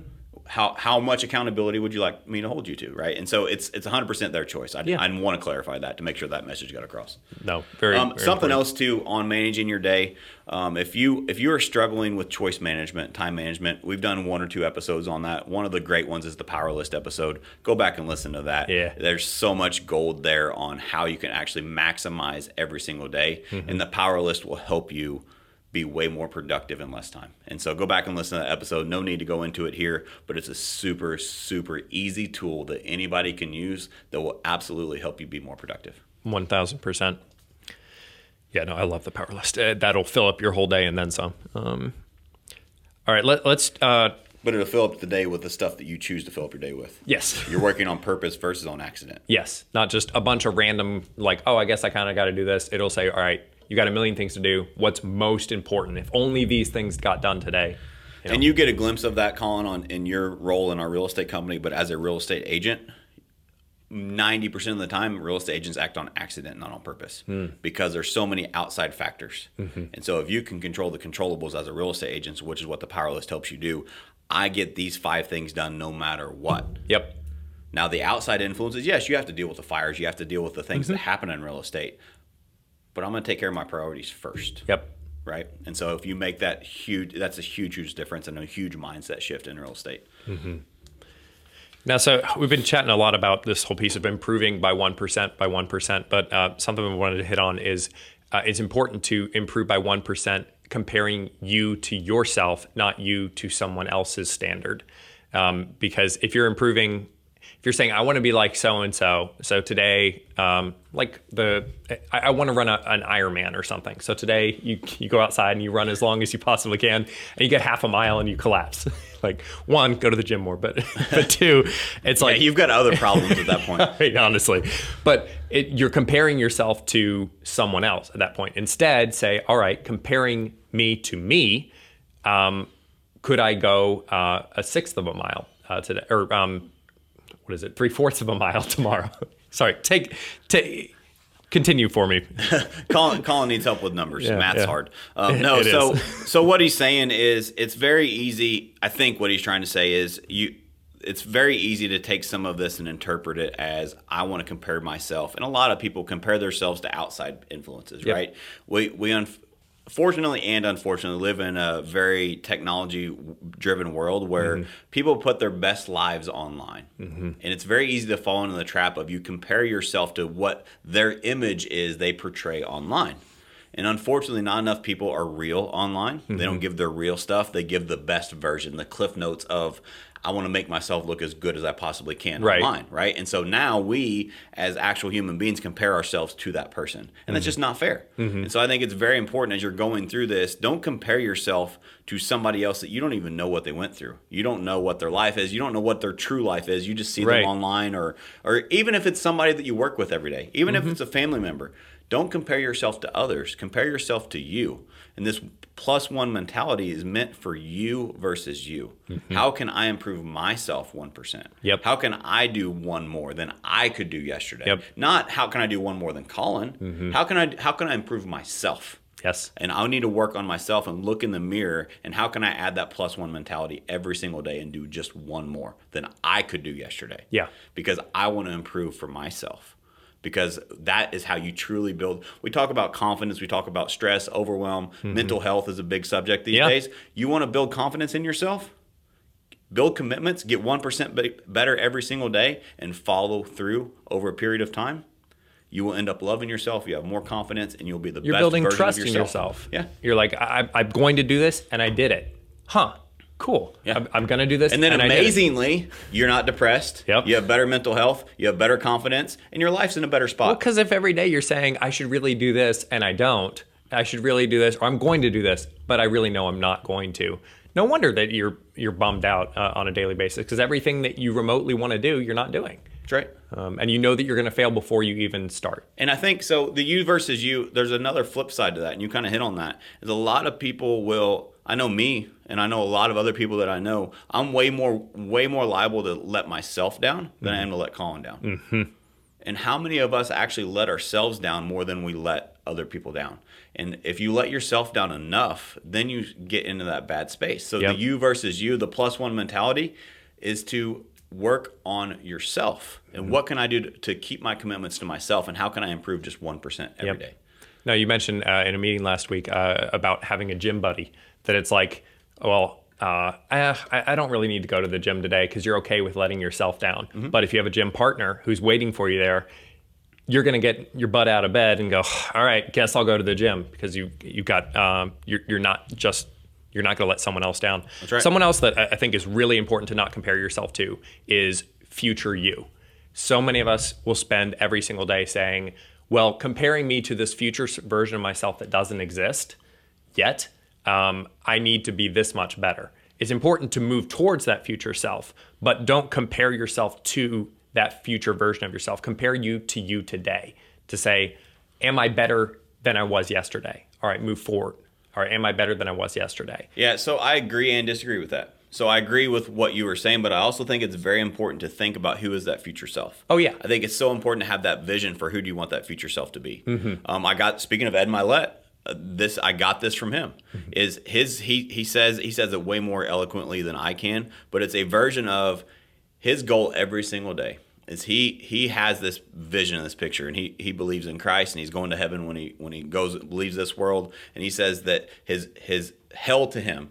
How how much accountability would you like me to hold you to? Right. And so it's it's 100 percent their choice. I, yeah. I want to clarify that to make sure that message got across. No, very, um, very something important. else too on managing your day. Um, if you if you are struggling with choice management, time management, we've done one or two episodes on that. One of the great ones is the Power List episode. Go back and listen to that. Yeah. There's so much gold there on how you can actually maximize every single day, Mm-hmm. and the Power List will help you be way more productive in less time. And so go back and listen to that episode. No need to go into it here, but it's a super, super easy tool that anybody can use that will absolutely help you be more productive. One thousand percent. Yeah, no, I love the power list. Uh, that'll fill up your whole day and then some. Um, all right, let, us uh, but it'll fill up the day with the stuff that you choose to fill up your day with. Yes. You're working on purpose versus on accident. Yes. Not just a bunch of random, like, oh, I guess I kind of got to do this. It'll say, all right, you got a million things to do. What's most important? If only these things got done today. You know? And you get a glimpse of that, Colin, on in your role in our real estate company, but as a real estate agent, 90% of the time real estate agents act on accident not on purpose mm. because there's so many outside factors mm-hmm. and so if you can control the controllables as a real estate agent which is what the power list helps you do i get these five things done no matter what yep now the outside influences yes you have to deal with the fires you have to deal with the things mm-hmm. that happen in real estate but i'm going to take care of my priorities first yep right and so if you make that huge that's a huge huge difference and a huge mindset shift in real estate mm-hmm. Now, so we've been chatting a lot about this whole piece of improving by 1% by 1%, but uh, something we wanted to hit on is uh, it's important to improve by 1% comparing you to yourself, not you to someone else's standard. Um, because if you're improving, if you're saying, I want to be like so and so, so today, um, like the, I, I want to run a, an Ironman or something. So today you, you go outside and you run as long as you possibly can, and you get half a mile and you collapse. (laughs) like one, go to the gym more, but (laughs) but two, it's like yeah, you've got other problems at that point. (laughs) honestly, but it, you're comparing yourself to someone else at that point. Instead, say, all right, comparing me to me, um, could I go uh, a sixth of a mile uh, today, or um, what is it, three fourths of a mile (laughs) tomorrow? Sorry, take take continue for me. (laughs) Colin, Colin needs help with numbers. Yeah, Math's yeah. hard. Um, (laughs) no, so so what he's saying is it's very easy. I think what he's trying to say is you. It's very easy to take some of this and interpret it as I want to compare myself, and a lot of people compare themselves to outside influences, Yep. right? We we un- fortunately and unfortunately live in a very technology driven world where Mm-hmm. people put their best lives online. And it's very easy to fall into the trap of you compare yourself to what their image is they portray online. And unfortunately not enough people are real online. They don't give their real stuff. They give the best version the cliff notes of i want to make myself look as good as i possibly can Right. online right? And so now we as actual human beings compare ourselves to that person. And that's mm-hmm. just not fair. Mm-hmm. And so i think it's very important as you're going through this don't compare yourself to somebody else that you don't even know what they went through. You don't know what their life is. You don't know what their true life is. You just see Right. them online or or even if it's somebody that you work with every day even if mm-hmm. it's a family member don't compare yourself to others compare yourself to you and this plus one mentality is meant for you versus you mm-hmm. how can i improve myself 1% Yep. how can I do one more than I could do yesterday? Yep. Not how can I do one more than Colin? Mm-hmm. How can I how can I improve myself? yes, And I need to work on myself and look in the mirror and how can I add that plus one mentality every single day and do just one more than I could do yesterday? Yeah. Because I want to improve for myself. Because that is how you truly build. We talk about confidence, we talk about stress, overwhelm, mm-hmm. mental health is a big subject these Yeah. days. You want to build confidence in yourself? build commitments, get 1% be- better every single day, and follow through over a period of time, you will end up loving yourself. You have more confidence, and you'll be the You're best building trust in yourself. yourself. Yeah. You're like, I, I'm going to do this, and I did it. Huh. Cool. Yeah. I'm, I'm going to do this. And then it. amazingly, you're not depressed. Yep. You have better mental health. You have better confidence, and your life's in a better spot. Because if every day you're saying, I should really do this, and I don't, I should really do this, or I'm going to do this, but I really know I'm not going to. No wonder that you're you're bummed out uh, on a daily basis because everything that you remotely want to do, you're not doing. That's right. Um, and you know that you're going to fail before you even start. And I think so. The you versus you. There's another flip side to that, and you kind of hit on that. Is a lot of people will. I know me, and I know a lot of other people that I know. I'm way more, way more liable to let myself down than I am to let Colin down. Mm-hmm. And how many of us actually let ourselves down more than we let other people down? And if you let yourself down enough, then you get into that bad space. So Yep. the you versus you, the plus one mentality, is to work on yourself. And what can I do to, to keep my commitments to myself? And how can I improve just 1% every day? Yep. Now, you mentioned uh, in a meeting last week uh, about having a gym buddy that it's like, well, uh, I, I don't really need to go to the gym today because you're okay with letting yourself down. But if you have a gym partner who's waiting for you there, you're going to get your butt out of bed and go, all right, guess I'll go to the gym because you you got um, you're you're not just you're not going to let someone else down. right. Someone else that I think is really important to not compare yourself to is future you. So many of us will spend every single day saying, well, comparing me to this future version of myself that doesn't exist yet, um, I need to be this much better. It's important to move towards that future self, but don't compare yourself to that future version of yourself. Compare you to you today to say, Am I better than I was yesterday? All right, move forward. All right, am I better than I was yesterday? Yeah, so I agree and disagree with that. So I agree with what you were saying, but I also think it's very important to think about who is that future self. Oh, yeah. I think it's so important to have that vision for who do you want that future self to be. Mm-hmm. Um, I got speaking of Ed Mylett, this I got this from him. Is his he he says he says it way more eloquently than I can, but it's a version of his goal every single day is he he has this vision of this picture and he he believes in Christ and he's going to heaven when he when he goes leaves this world and he says that his his hell to him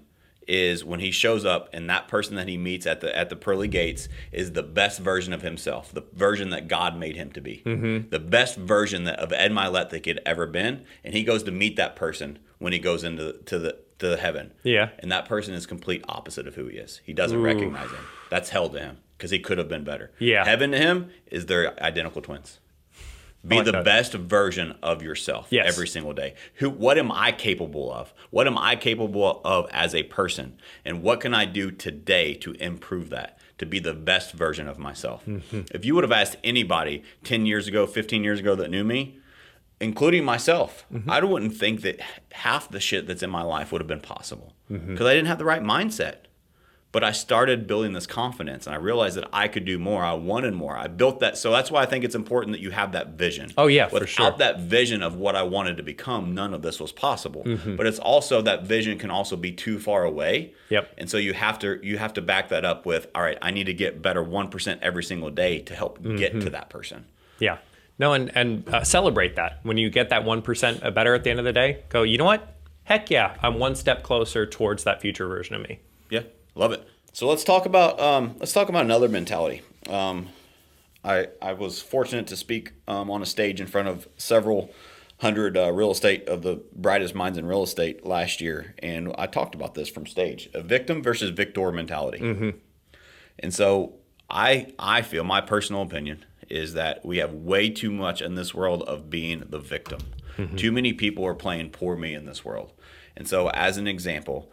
is when he shows up and that person that he meets at the at the pearly gates is the best version of himself, the version that God made him to be, Mm-hmm. the best version that, of Ed Mylett that he could ever been, and he goes to meet that person when he goes into the, to the to the heaven. Yeah. and that person is complete opposite of who he is. He doesn't recognize him. That's hell to him because he could have been better. Yeah. heaven to him is they're identical twins. Be like the that. best version of yourself Yes. every single day. Who what am I capable of? What am I capable of as a person? And what can I do today to improve that? To be the best version of myself. Mm-hmm. If you would have asked anybody 10 years ago, 15 years ago that knew me, including myself, Mm-hmm. I wouldn't think that half the shit that's in my life would have been possible because Mm-hmm. I didn't have the right mindset. But I started building this confidence and I realized that I could do more. I wanted more. I built that. So that's why I think it's important that you have that vision. Oh, yeah, for Without sure. that vision of what I wanted to become, none of this was possible. Mm-hmm. But it's also that vision can also be too far away. Yep. And so you have to you have to back that up with, all right, I need to get better 1% every single day to help get Mm-hmm. to that person. Yeah. No, and and uh, celebrate that when you get that one percent better at the end of the day. Go, you know what? Heck yeah, I'm one step closer towards that future version of me. Yeah, love it. So let's talk about um, let's talk about another mentality. Um, I I was fortunate to speak um, on a stage in front of several hundred uh, real estate of the brightest minds in real estate last year, and I talked about this from stage: a victim versus victor mentality. And so I I feel my personal opinion is that we have way too much in this world of being the victim. Too many people are playing poor me in this world. And so as an example,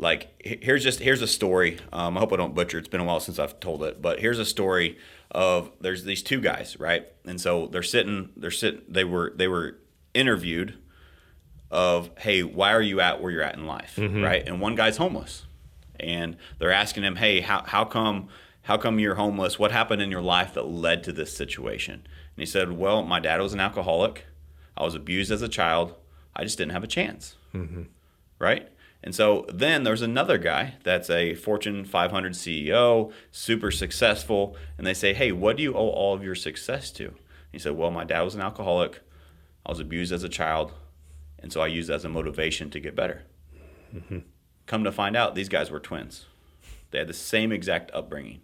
like here's just here's a story. Um, I hope I don't butcher. it. It's been a while since I've told it, but here's a story of there's these two guys, right? And so they're sitting, they're sitting, they were they were interviewed of hey, why are you at where you're at in life, right? And one guy's homeless, and they're asking him, hey, how how come how come you're homeless? What happened in your life that led to this situation? And he said, well, my dad was an alcoholic. I was abused as a child. I just didn't have a chance right? And so then there's another guy that's a Fortune 500 CEO, super successful, and they say, "Hey, what do you owe all of your success to?" He said, "Well, my dad was an alcoholic. I was abused as a child, and so I used that as a motivation to get better." Mm-hmm. Come to find out, these guys were twins. They had the same exact upbringing,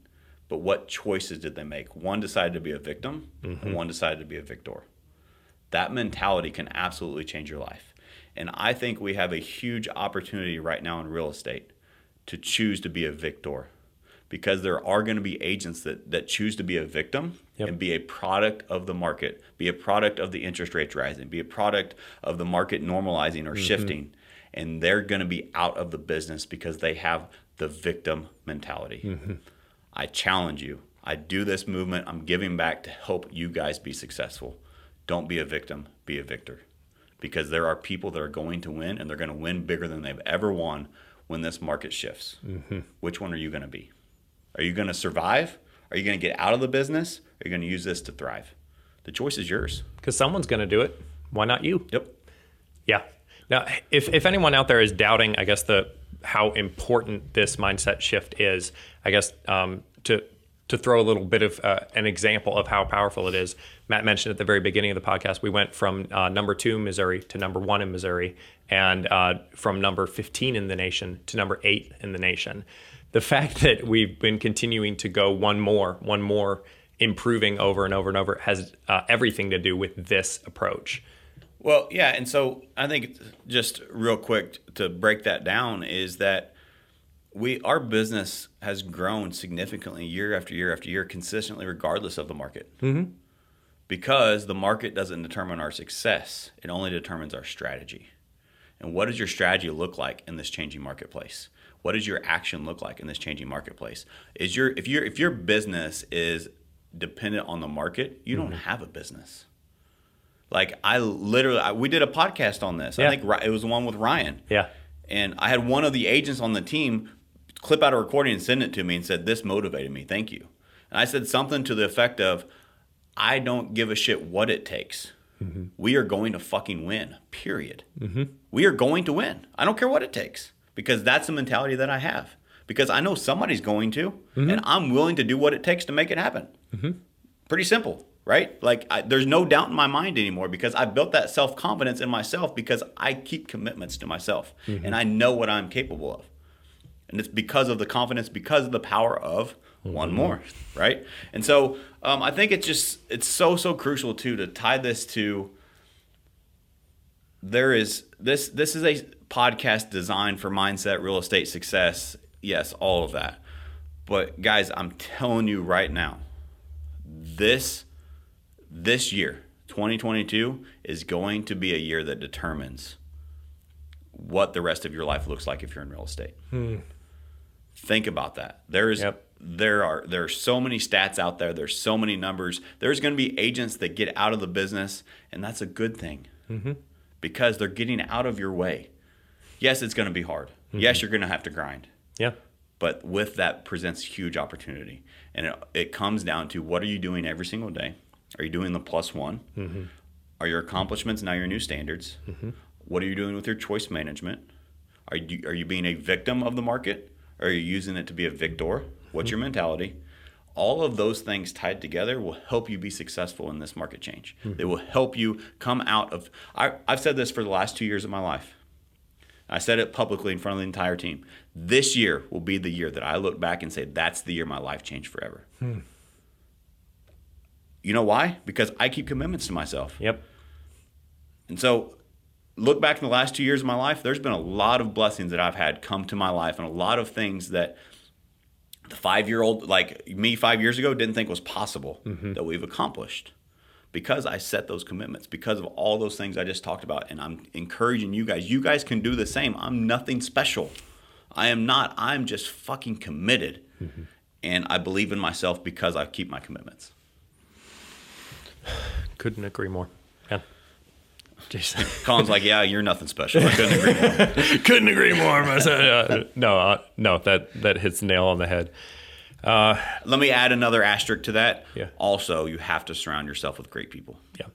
but what choices did they make? One decided to be a victim, and mm-hmm. one decided to be a victor. That mentality can absolutely change your life. And I think we have a huge opportunity right now in real estate to choose to be a victor because there are going to be agents that, that choose to be a victim Yep. and be a product of the market, be a product of the interest rates rising, be a product of the market normalizing or Mm-hmm. shifting. And they're going to be out of the business because they have the victim mentality. Mm-hmm. I challenge you. I do this movement. I'm giving back to help you guys be successful. Don't be a victim, be a victor. Because there are people that are going to win and they're going to win bigger than they've ever won when this market shifts. Which one are you going to be? Are you going to survive? Are you going to get out of the business? Are you going to use this to thrive? The choice is yours. Because someone's going to do it. Why not you? Yep. Yeah. Now, if, if anyone out there is doubting, I guess the how important this mindset shift is, I guess um, to to throw a little bit of uh, an example of how powerful it is. Matt mentioned at the very beginning of the podcast, we went from uh, number two in Missouri to number one in Missouri, and uh, from number 15 in the nation to number eight in the nation. The fact (laughs) that we've been continuing to go one more, one more, improving over and over and over has uh, everything to do with this approach. Well, yeah, and so I think just real quick to break that down is that we our business has grown significantly year after year after year, consistently, regardless of the market. Mm-hmm. Because the market doesn't determine our success; it only determines our strategy. And what does your strategy look like in this changing marketplace? What does your action look like in this changing marketplace? Is your if your if your business is dependent on the market, you don't have a business. Like I literally, I, we did a podcast on this. Yeah. I think it was the one with Ryan. Yeah. And I had one of the agents on the team clip out a recording and send it to me and said, "This motivated me. Thank you." And I said something to the effect of, "I don't give a shit what it takes. Mm-hmm. We are going to fucking win. Period. Mm-hmm. We are going to win. I don't care what it takes because that's the mentality that I have. Because I know somebody's going to, mm-hmm. and I'm willing to do what it takes to make it happen. Pretty simple, right? Like I, there's no doubt in my mind anymore because I built that self confidence in myself because I keep commitments to myself and I know what I'm capable of. And it's because of the confidence, because of the power of one more, right? And so um, I think it's just it's so so crucial too to tie this to. There is this this is a podcast designed for mindset, real estate success. Yes, all of that. But guys, I'm telling you right now, this this year 2022 is going to be a year that determines what the rest of your life looks like if you're in real estate think about that. There's Yep. there are there are so many stats out there. There's so many numbers. There's going to be agents that get out of the business and that's a good thing. Mm-hmm. Because they're getting out of your way. Yes it's going to be hard. Mm-hmm. Yes you're going to have to grind. Yeah. but with that presents huge opportunity. And it, it comes down to what are you doing every single day? Are you doing the plus one? Mm-hmm. Are your accomplishments now your new standards? What are you doing with your choice management? Are you, are you being a victim of the market are you using it to be a victor what's your mentality all of those things tied together will help you be successful in this market change hmm. they will help you come out of I, i've said this for the last two years of my life I said it publicly in front of the entire team. This year will be the year that I look back and say, that's the year my life changed forever. Hmm. You know why? Because I keep commitments to myself. Yep. And so, look back in the last two years of my life, there's been a lot of blessings that I've had come to my life and a lot of things that the five year old, like me five years ago, didn't think was possible mm-hmm. that we've accomplished because I set those commitments, because of all those things I just talked about. And I'm encouraging you guys, you guys can do the same. I'm nothing special. I am not. I'm just fucking committed. Mm-hmm. And I believe in myself because I keep my commitments. (sighs) Couldn't agree more. Jason. (laughs) Colin's like, yeah, you're nothing special. I couldn't agree more. (laughs) Couldn't agree more. myself. (laughs) Uh, no, uh, no, that that hits nail on the head. Let me add another asterisk to that. Yeah. Also, you have to surround yourself with great people. Yeah.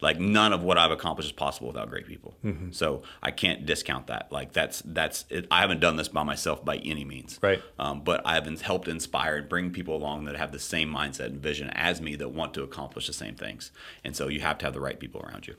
Like none of what I've accomplished is possible without great people. Mm-hmm. So I can't discount that. Like that's that's it, I haven't done this by myself by any means. Right. Um, but I have helped inspire and bring people along that have the same mindset and vision as me that want to accomplish the same things. And so you have to have the right people around you.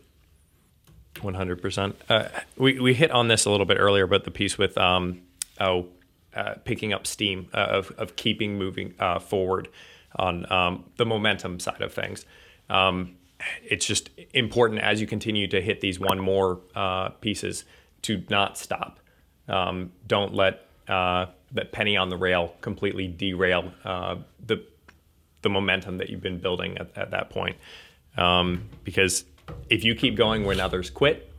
One hundred percent. Uh, We we hit on this a little bit earlier, but the piece with um oh uh, picking up steam uh, of of keeping moving uh, forward on um, the momentum side of things. Um, it's just important as you continue to hit these one more uh, pieces to not stop. Um, don't let uh, that penny on the rail completely derail the the momentum that you've been building at, at that point. Um, because if you keep going when others quit,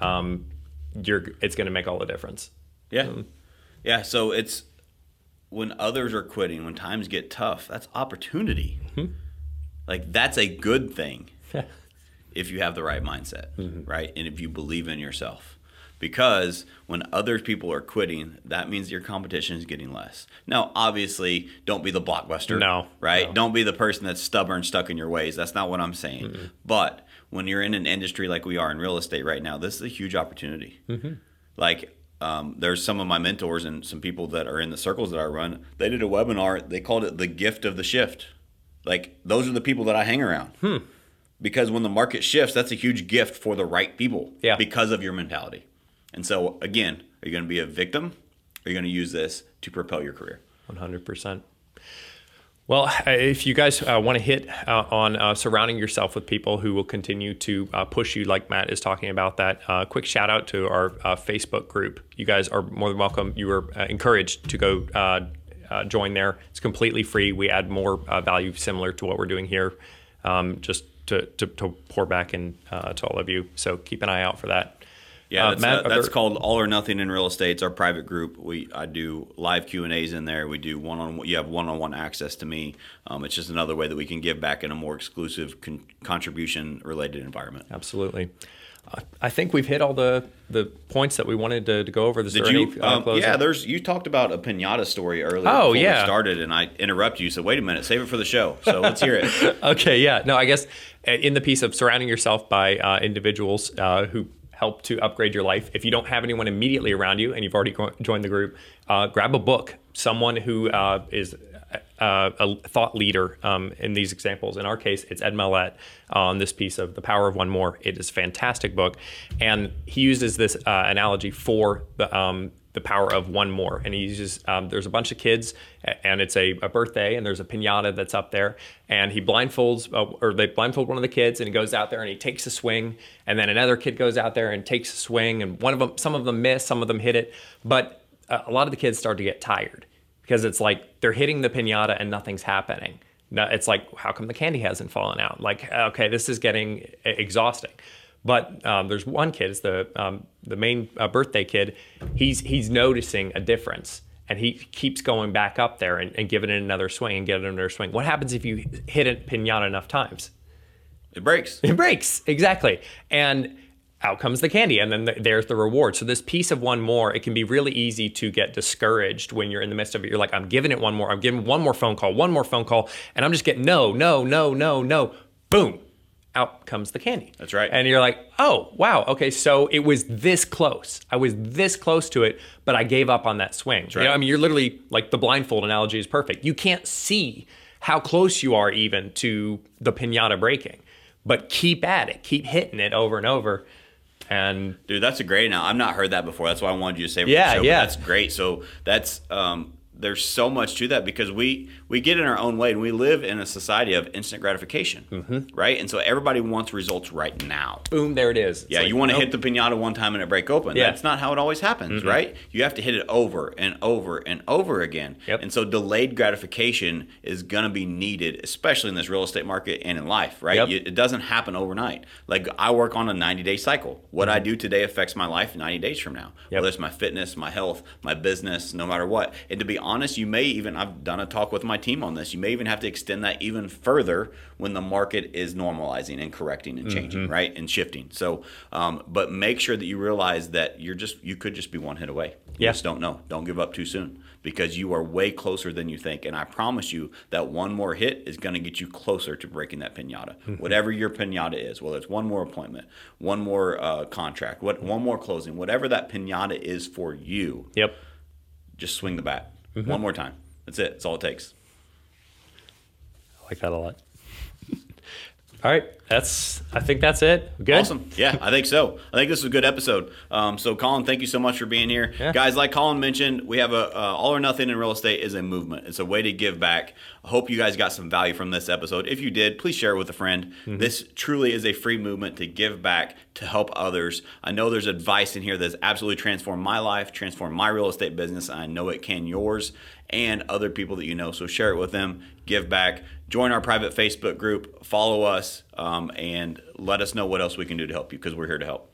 um, you're it's going to make all the difference. Yeah, yeah. So it's when others are quitting, when times get tough, that's opportunity. Like that's a good thing if you have the right mindset, right? And if you believe in yourself. Because when other people are quitting, that means your competition is getting less. Now, obviously, don't be the blockbuster. No, Right? no. Don't be the person that's stubborn, stuck in your ways. That's not what I'm saying. But when you're in an industry like we are in real estate right now, this is a huge opportunity. Like, um, there's some of my mentors and some people that are in the circles that I run. They did a webinar. They called it the gift of the shift. Like, those are the people that I hang around. Because when the market shifts, that's a huge gift for the right people. Yeah. Because of your mentality. And so, again, are you going to be a victim? Or are you going to use this to propel your career? One hundred percent. Well, uh, if you guys uh, want to hit uh, on uh, surrounding yourself with people who will continue to uh, push you, like Matt is talking about, that uh, quick shout out to our Facebook group. You guys are more than welcome. You are encouraged to go join there. It's completely free. We add more value similar to what we're doing here, um, just to, to, to pour back in to all of you. So keep an eye out for that. Yeah, Uh, that's, Matt, uh, that's there- called All or Nothing in Real Estate. It's our private group. We I do live Q and A's in there. We do one on you have one on one access to me. Um, it's just another way that we can give back in a more exclusive con- contribution related environment. Absolutely. Uh, I think we've hit all the, the points that we wanted to, to go over. Is Did you? any, uh, um, yeah, there's. You talked about a pinata story earlier. Oh, yeah. started, and I interrupt you. So wait a minute, save it for the show. So let's hear it. (laughs) okay, yeah. No, I guess in the piece of surrounding yourself by uh, individuals uh, who help to upgrade your life, if you don't have anyone immediately around you and you've already joined the group, uh, grab a book. Someone who uh, is uh, a thought leader um, in these examples. In our case, it's Ed Mylett on this piece of The Power of One More. It is a fantastic book. And he uses this uh, analogy for the, um, the power of one more. And he uses, um, there's a bunch of kids, and it's a, a birthday, and there's a pinata that's up there. And he blindfolds, uh, or they blindfold one of the kids, and he goes out there and he takes a swing. And then another kid goes out there and takes a swing. And one of them, some of them miss, some of them hit it. But uh, a lot of the kids start to get tired because it's like they're hitting the pinata and nothing's happening. It's like, how come the candy hasn't fallen out? Like, okay, this is getting exhausting. But um, there's one kid, it's the um, the main uh, birthday kid. He's he's noticing a difference, and he keeps going back up there and, and giving it another swing and giving it another swing. What happens if you hit a pinata enough times? It breaks. It breaks exactly, and out comes the candy, and then th- there's the reward. So this piece of one more, it can be really easy to get discouraged when you're in the midst of it. You're like, I'm giving it one more, I'm giving one more phone call, one more phone call, and I'm just getting no, no, no, no, no. Boom, out comes the candy. That's right. And you're like, oh wow, okay, so it was this close. I was this close to it, but I gave up on that swing. You know, right. I mean, you're literally like the blindfold analogy is perfect. You can't see how close you are even to the pinata breaking, but keep at it, keep hitting it over and over, and Dude, that's a great. Now I've not heard that before. That's why I wanted you to say. Yeah, show, yeah. That's great. So that's um, there's so much to that because we we get in our own way and we live in a society of instant gratification, Mm-hmm. right? And so everybody wants results right now. boom, there it is. It's Yeah, like, you want to nope. hit the pinata one time and it break open. Yeah. That's not how it always happens, right? You have to hit it over and over and over again. Yep. And so delayed gratification is going to be needed, especially in this real estate market and in life, right? Yep. You- it doesn't happen overnight. Like I work on a 90 day cycle. What I do today affects my life 90 days from now, Yep. whether it's my fitness, my health, my business, no matter what. And to be honest, you may even, I've done a talk with my team on this, you may even have to extend that even further when the market is normalizing and correcting and changing, Mm-hmm. right? And shifting. So, um, but make sure that you realize that you're just, you could just be one hit away. You Yeah. just don't know. Don't give up too soon because you are way closer than you think. And I promise you that one more hit is going to get you closer to breaking that pinata. Mm-hmm. Whatever your pinata is, whether it's one more appointment, one more uh, contract, what one more closing, whatever that pinata is for you, Yep. just swing the bat Mm-hmm. one more time. That's it. That's all it takes. I like that a lot. All right. that's I think that's it. Good. Awesome. Yeah, I think so. I think this is a good episode. Um, so, Colin, thank you so much for being here, Yeah. guys. Like Colin mentioned, we have a uh, all or nothing in real estate is a movement. It's a way to give back. I hope you guys got some value from this episode. If you did, please share it with a friend. This truly is a free movement to give back to help others. I know there's advice in here that's absolutely transformed my life, transformed my real estate business. And I know it can yours and other people that you know. So share it with them. Give back. Join our private Facebook group. Follow us, um, and let us know what else we can do to help you because we're here to help.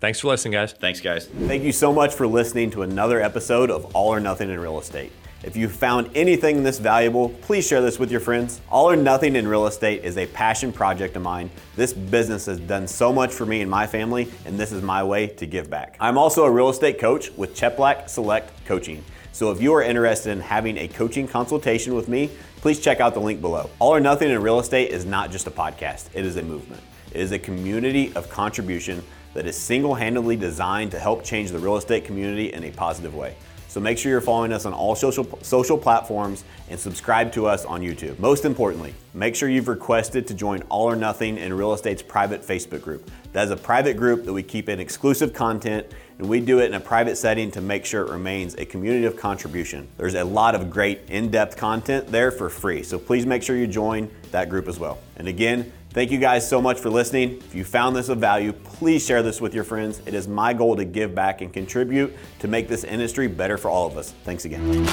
Thanks for listening, guys. Thanks, guys. Thank you so much for listening to another episode of All or Nothing in Real Estate. If you found anything this valuable, please share this with your friends. All or Nothing in Real Estate is a passion project of mine. This business has done so much for me and my family, and this is my way to give back. I'm also a real estate coach with Cheplak Select Coaching. So if you are interested in having a coaching consultation with me, please check out the link below. All or Nothing in Real Estate is not just a podcast, it is a movement. It is a community of contribution that is single handedly designed to help change the real estate community in a positive way. So make sure you're following us on all social, social platforms and subscribe to us on YouTube. Most importantly, make sure you've requested to join All or Nothing in Real Estate's private Facebook group. That is a private group that we keep in exclusive content and we do it in a private setting to make sure it remains a community of contribution. There's a lot of great in depth content there for free. So please make sure you join that group as well. And again, Thank you guys so much for listening. If you found this of value, please share this with your friends. It is my goal to give back and contribute to make this industry better for all of us. Thanks again.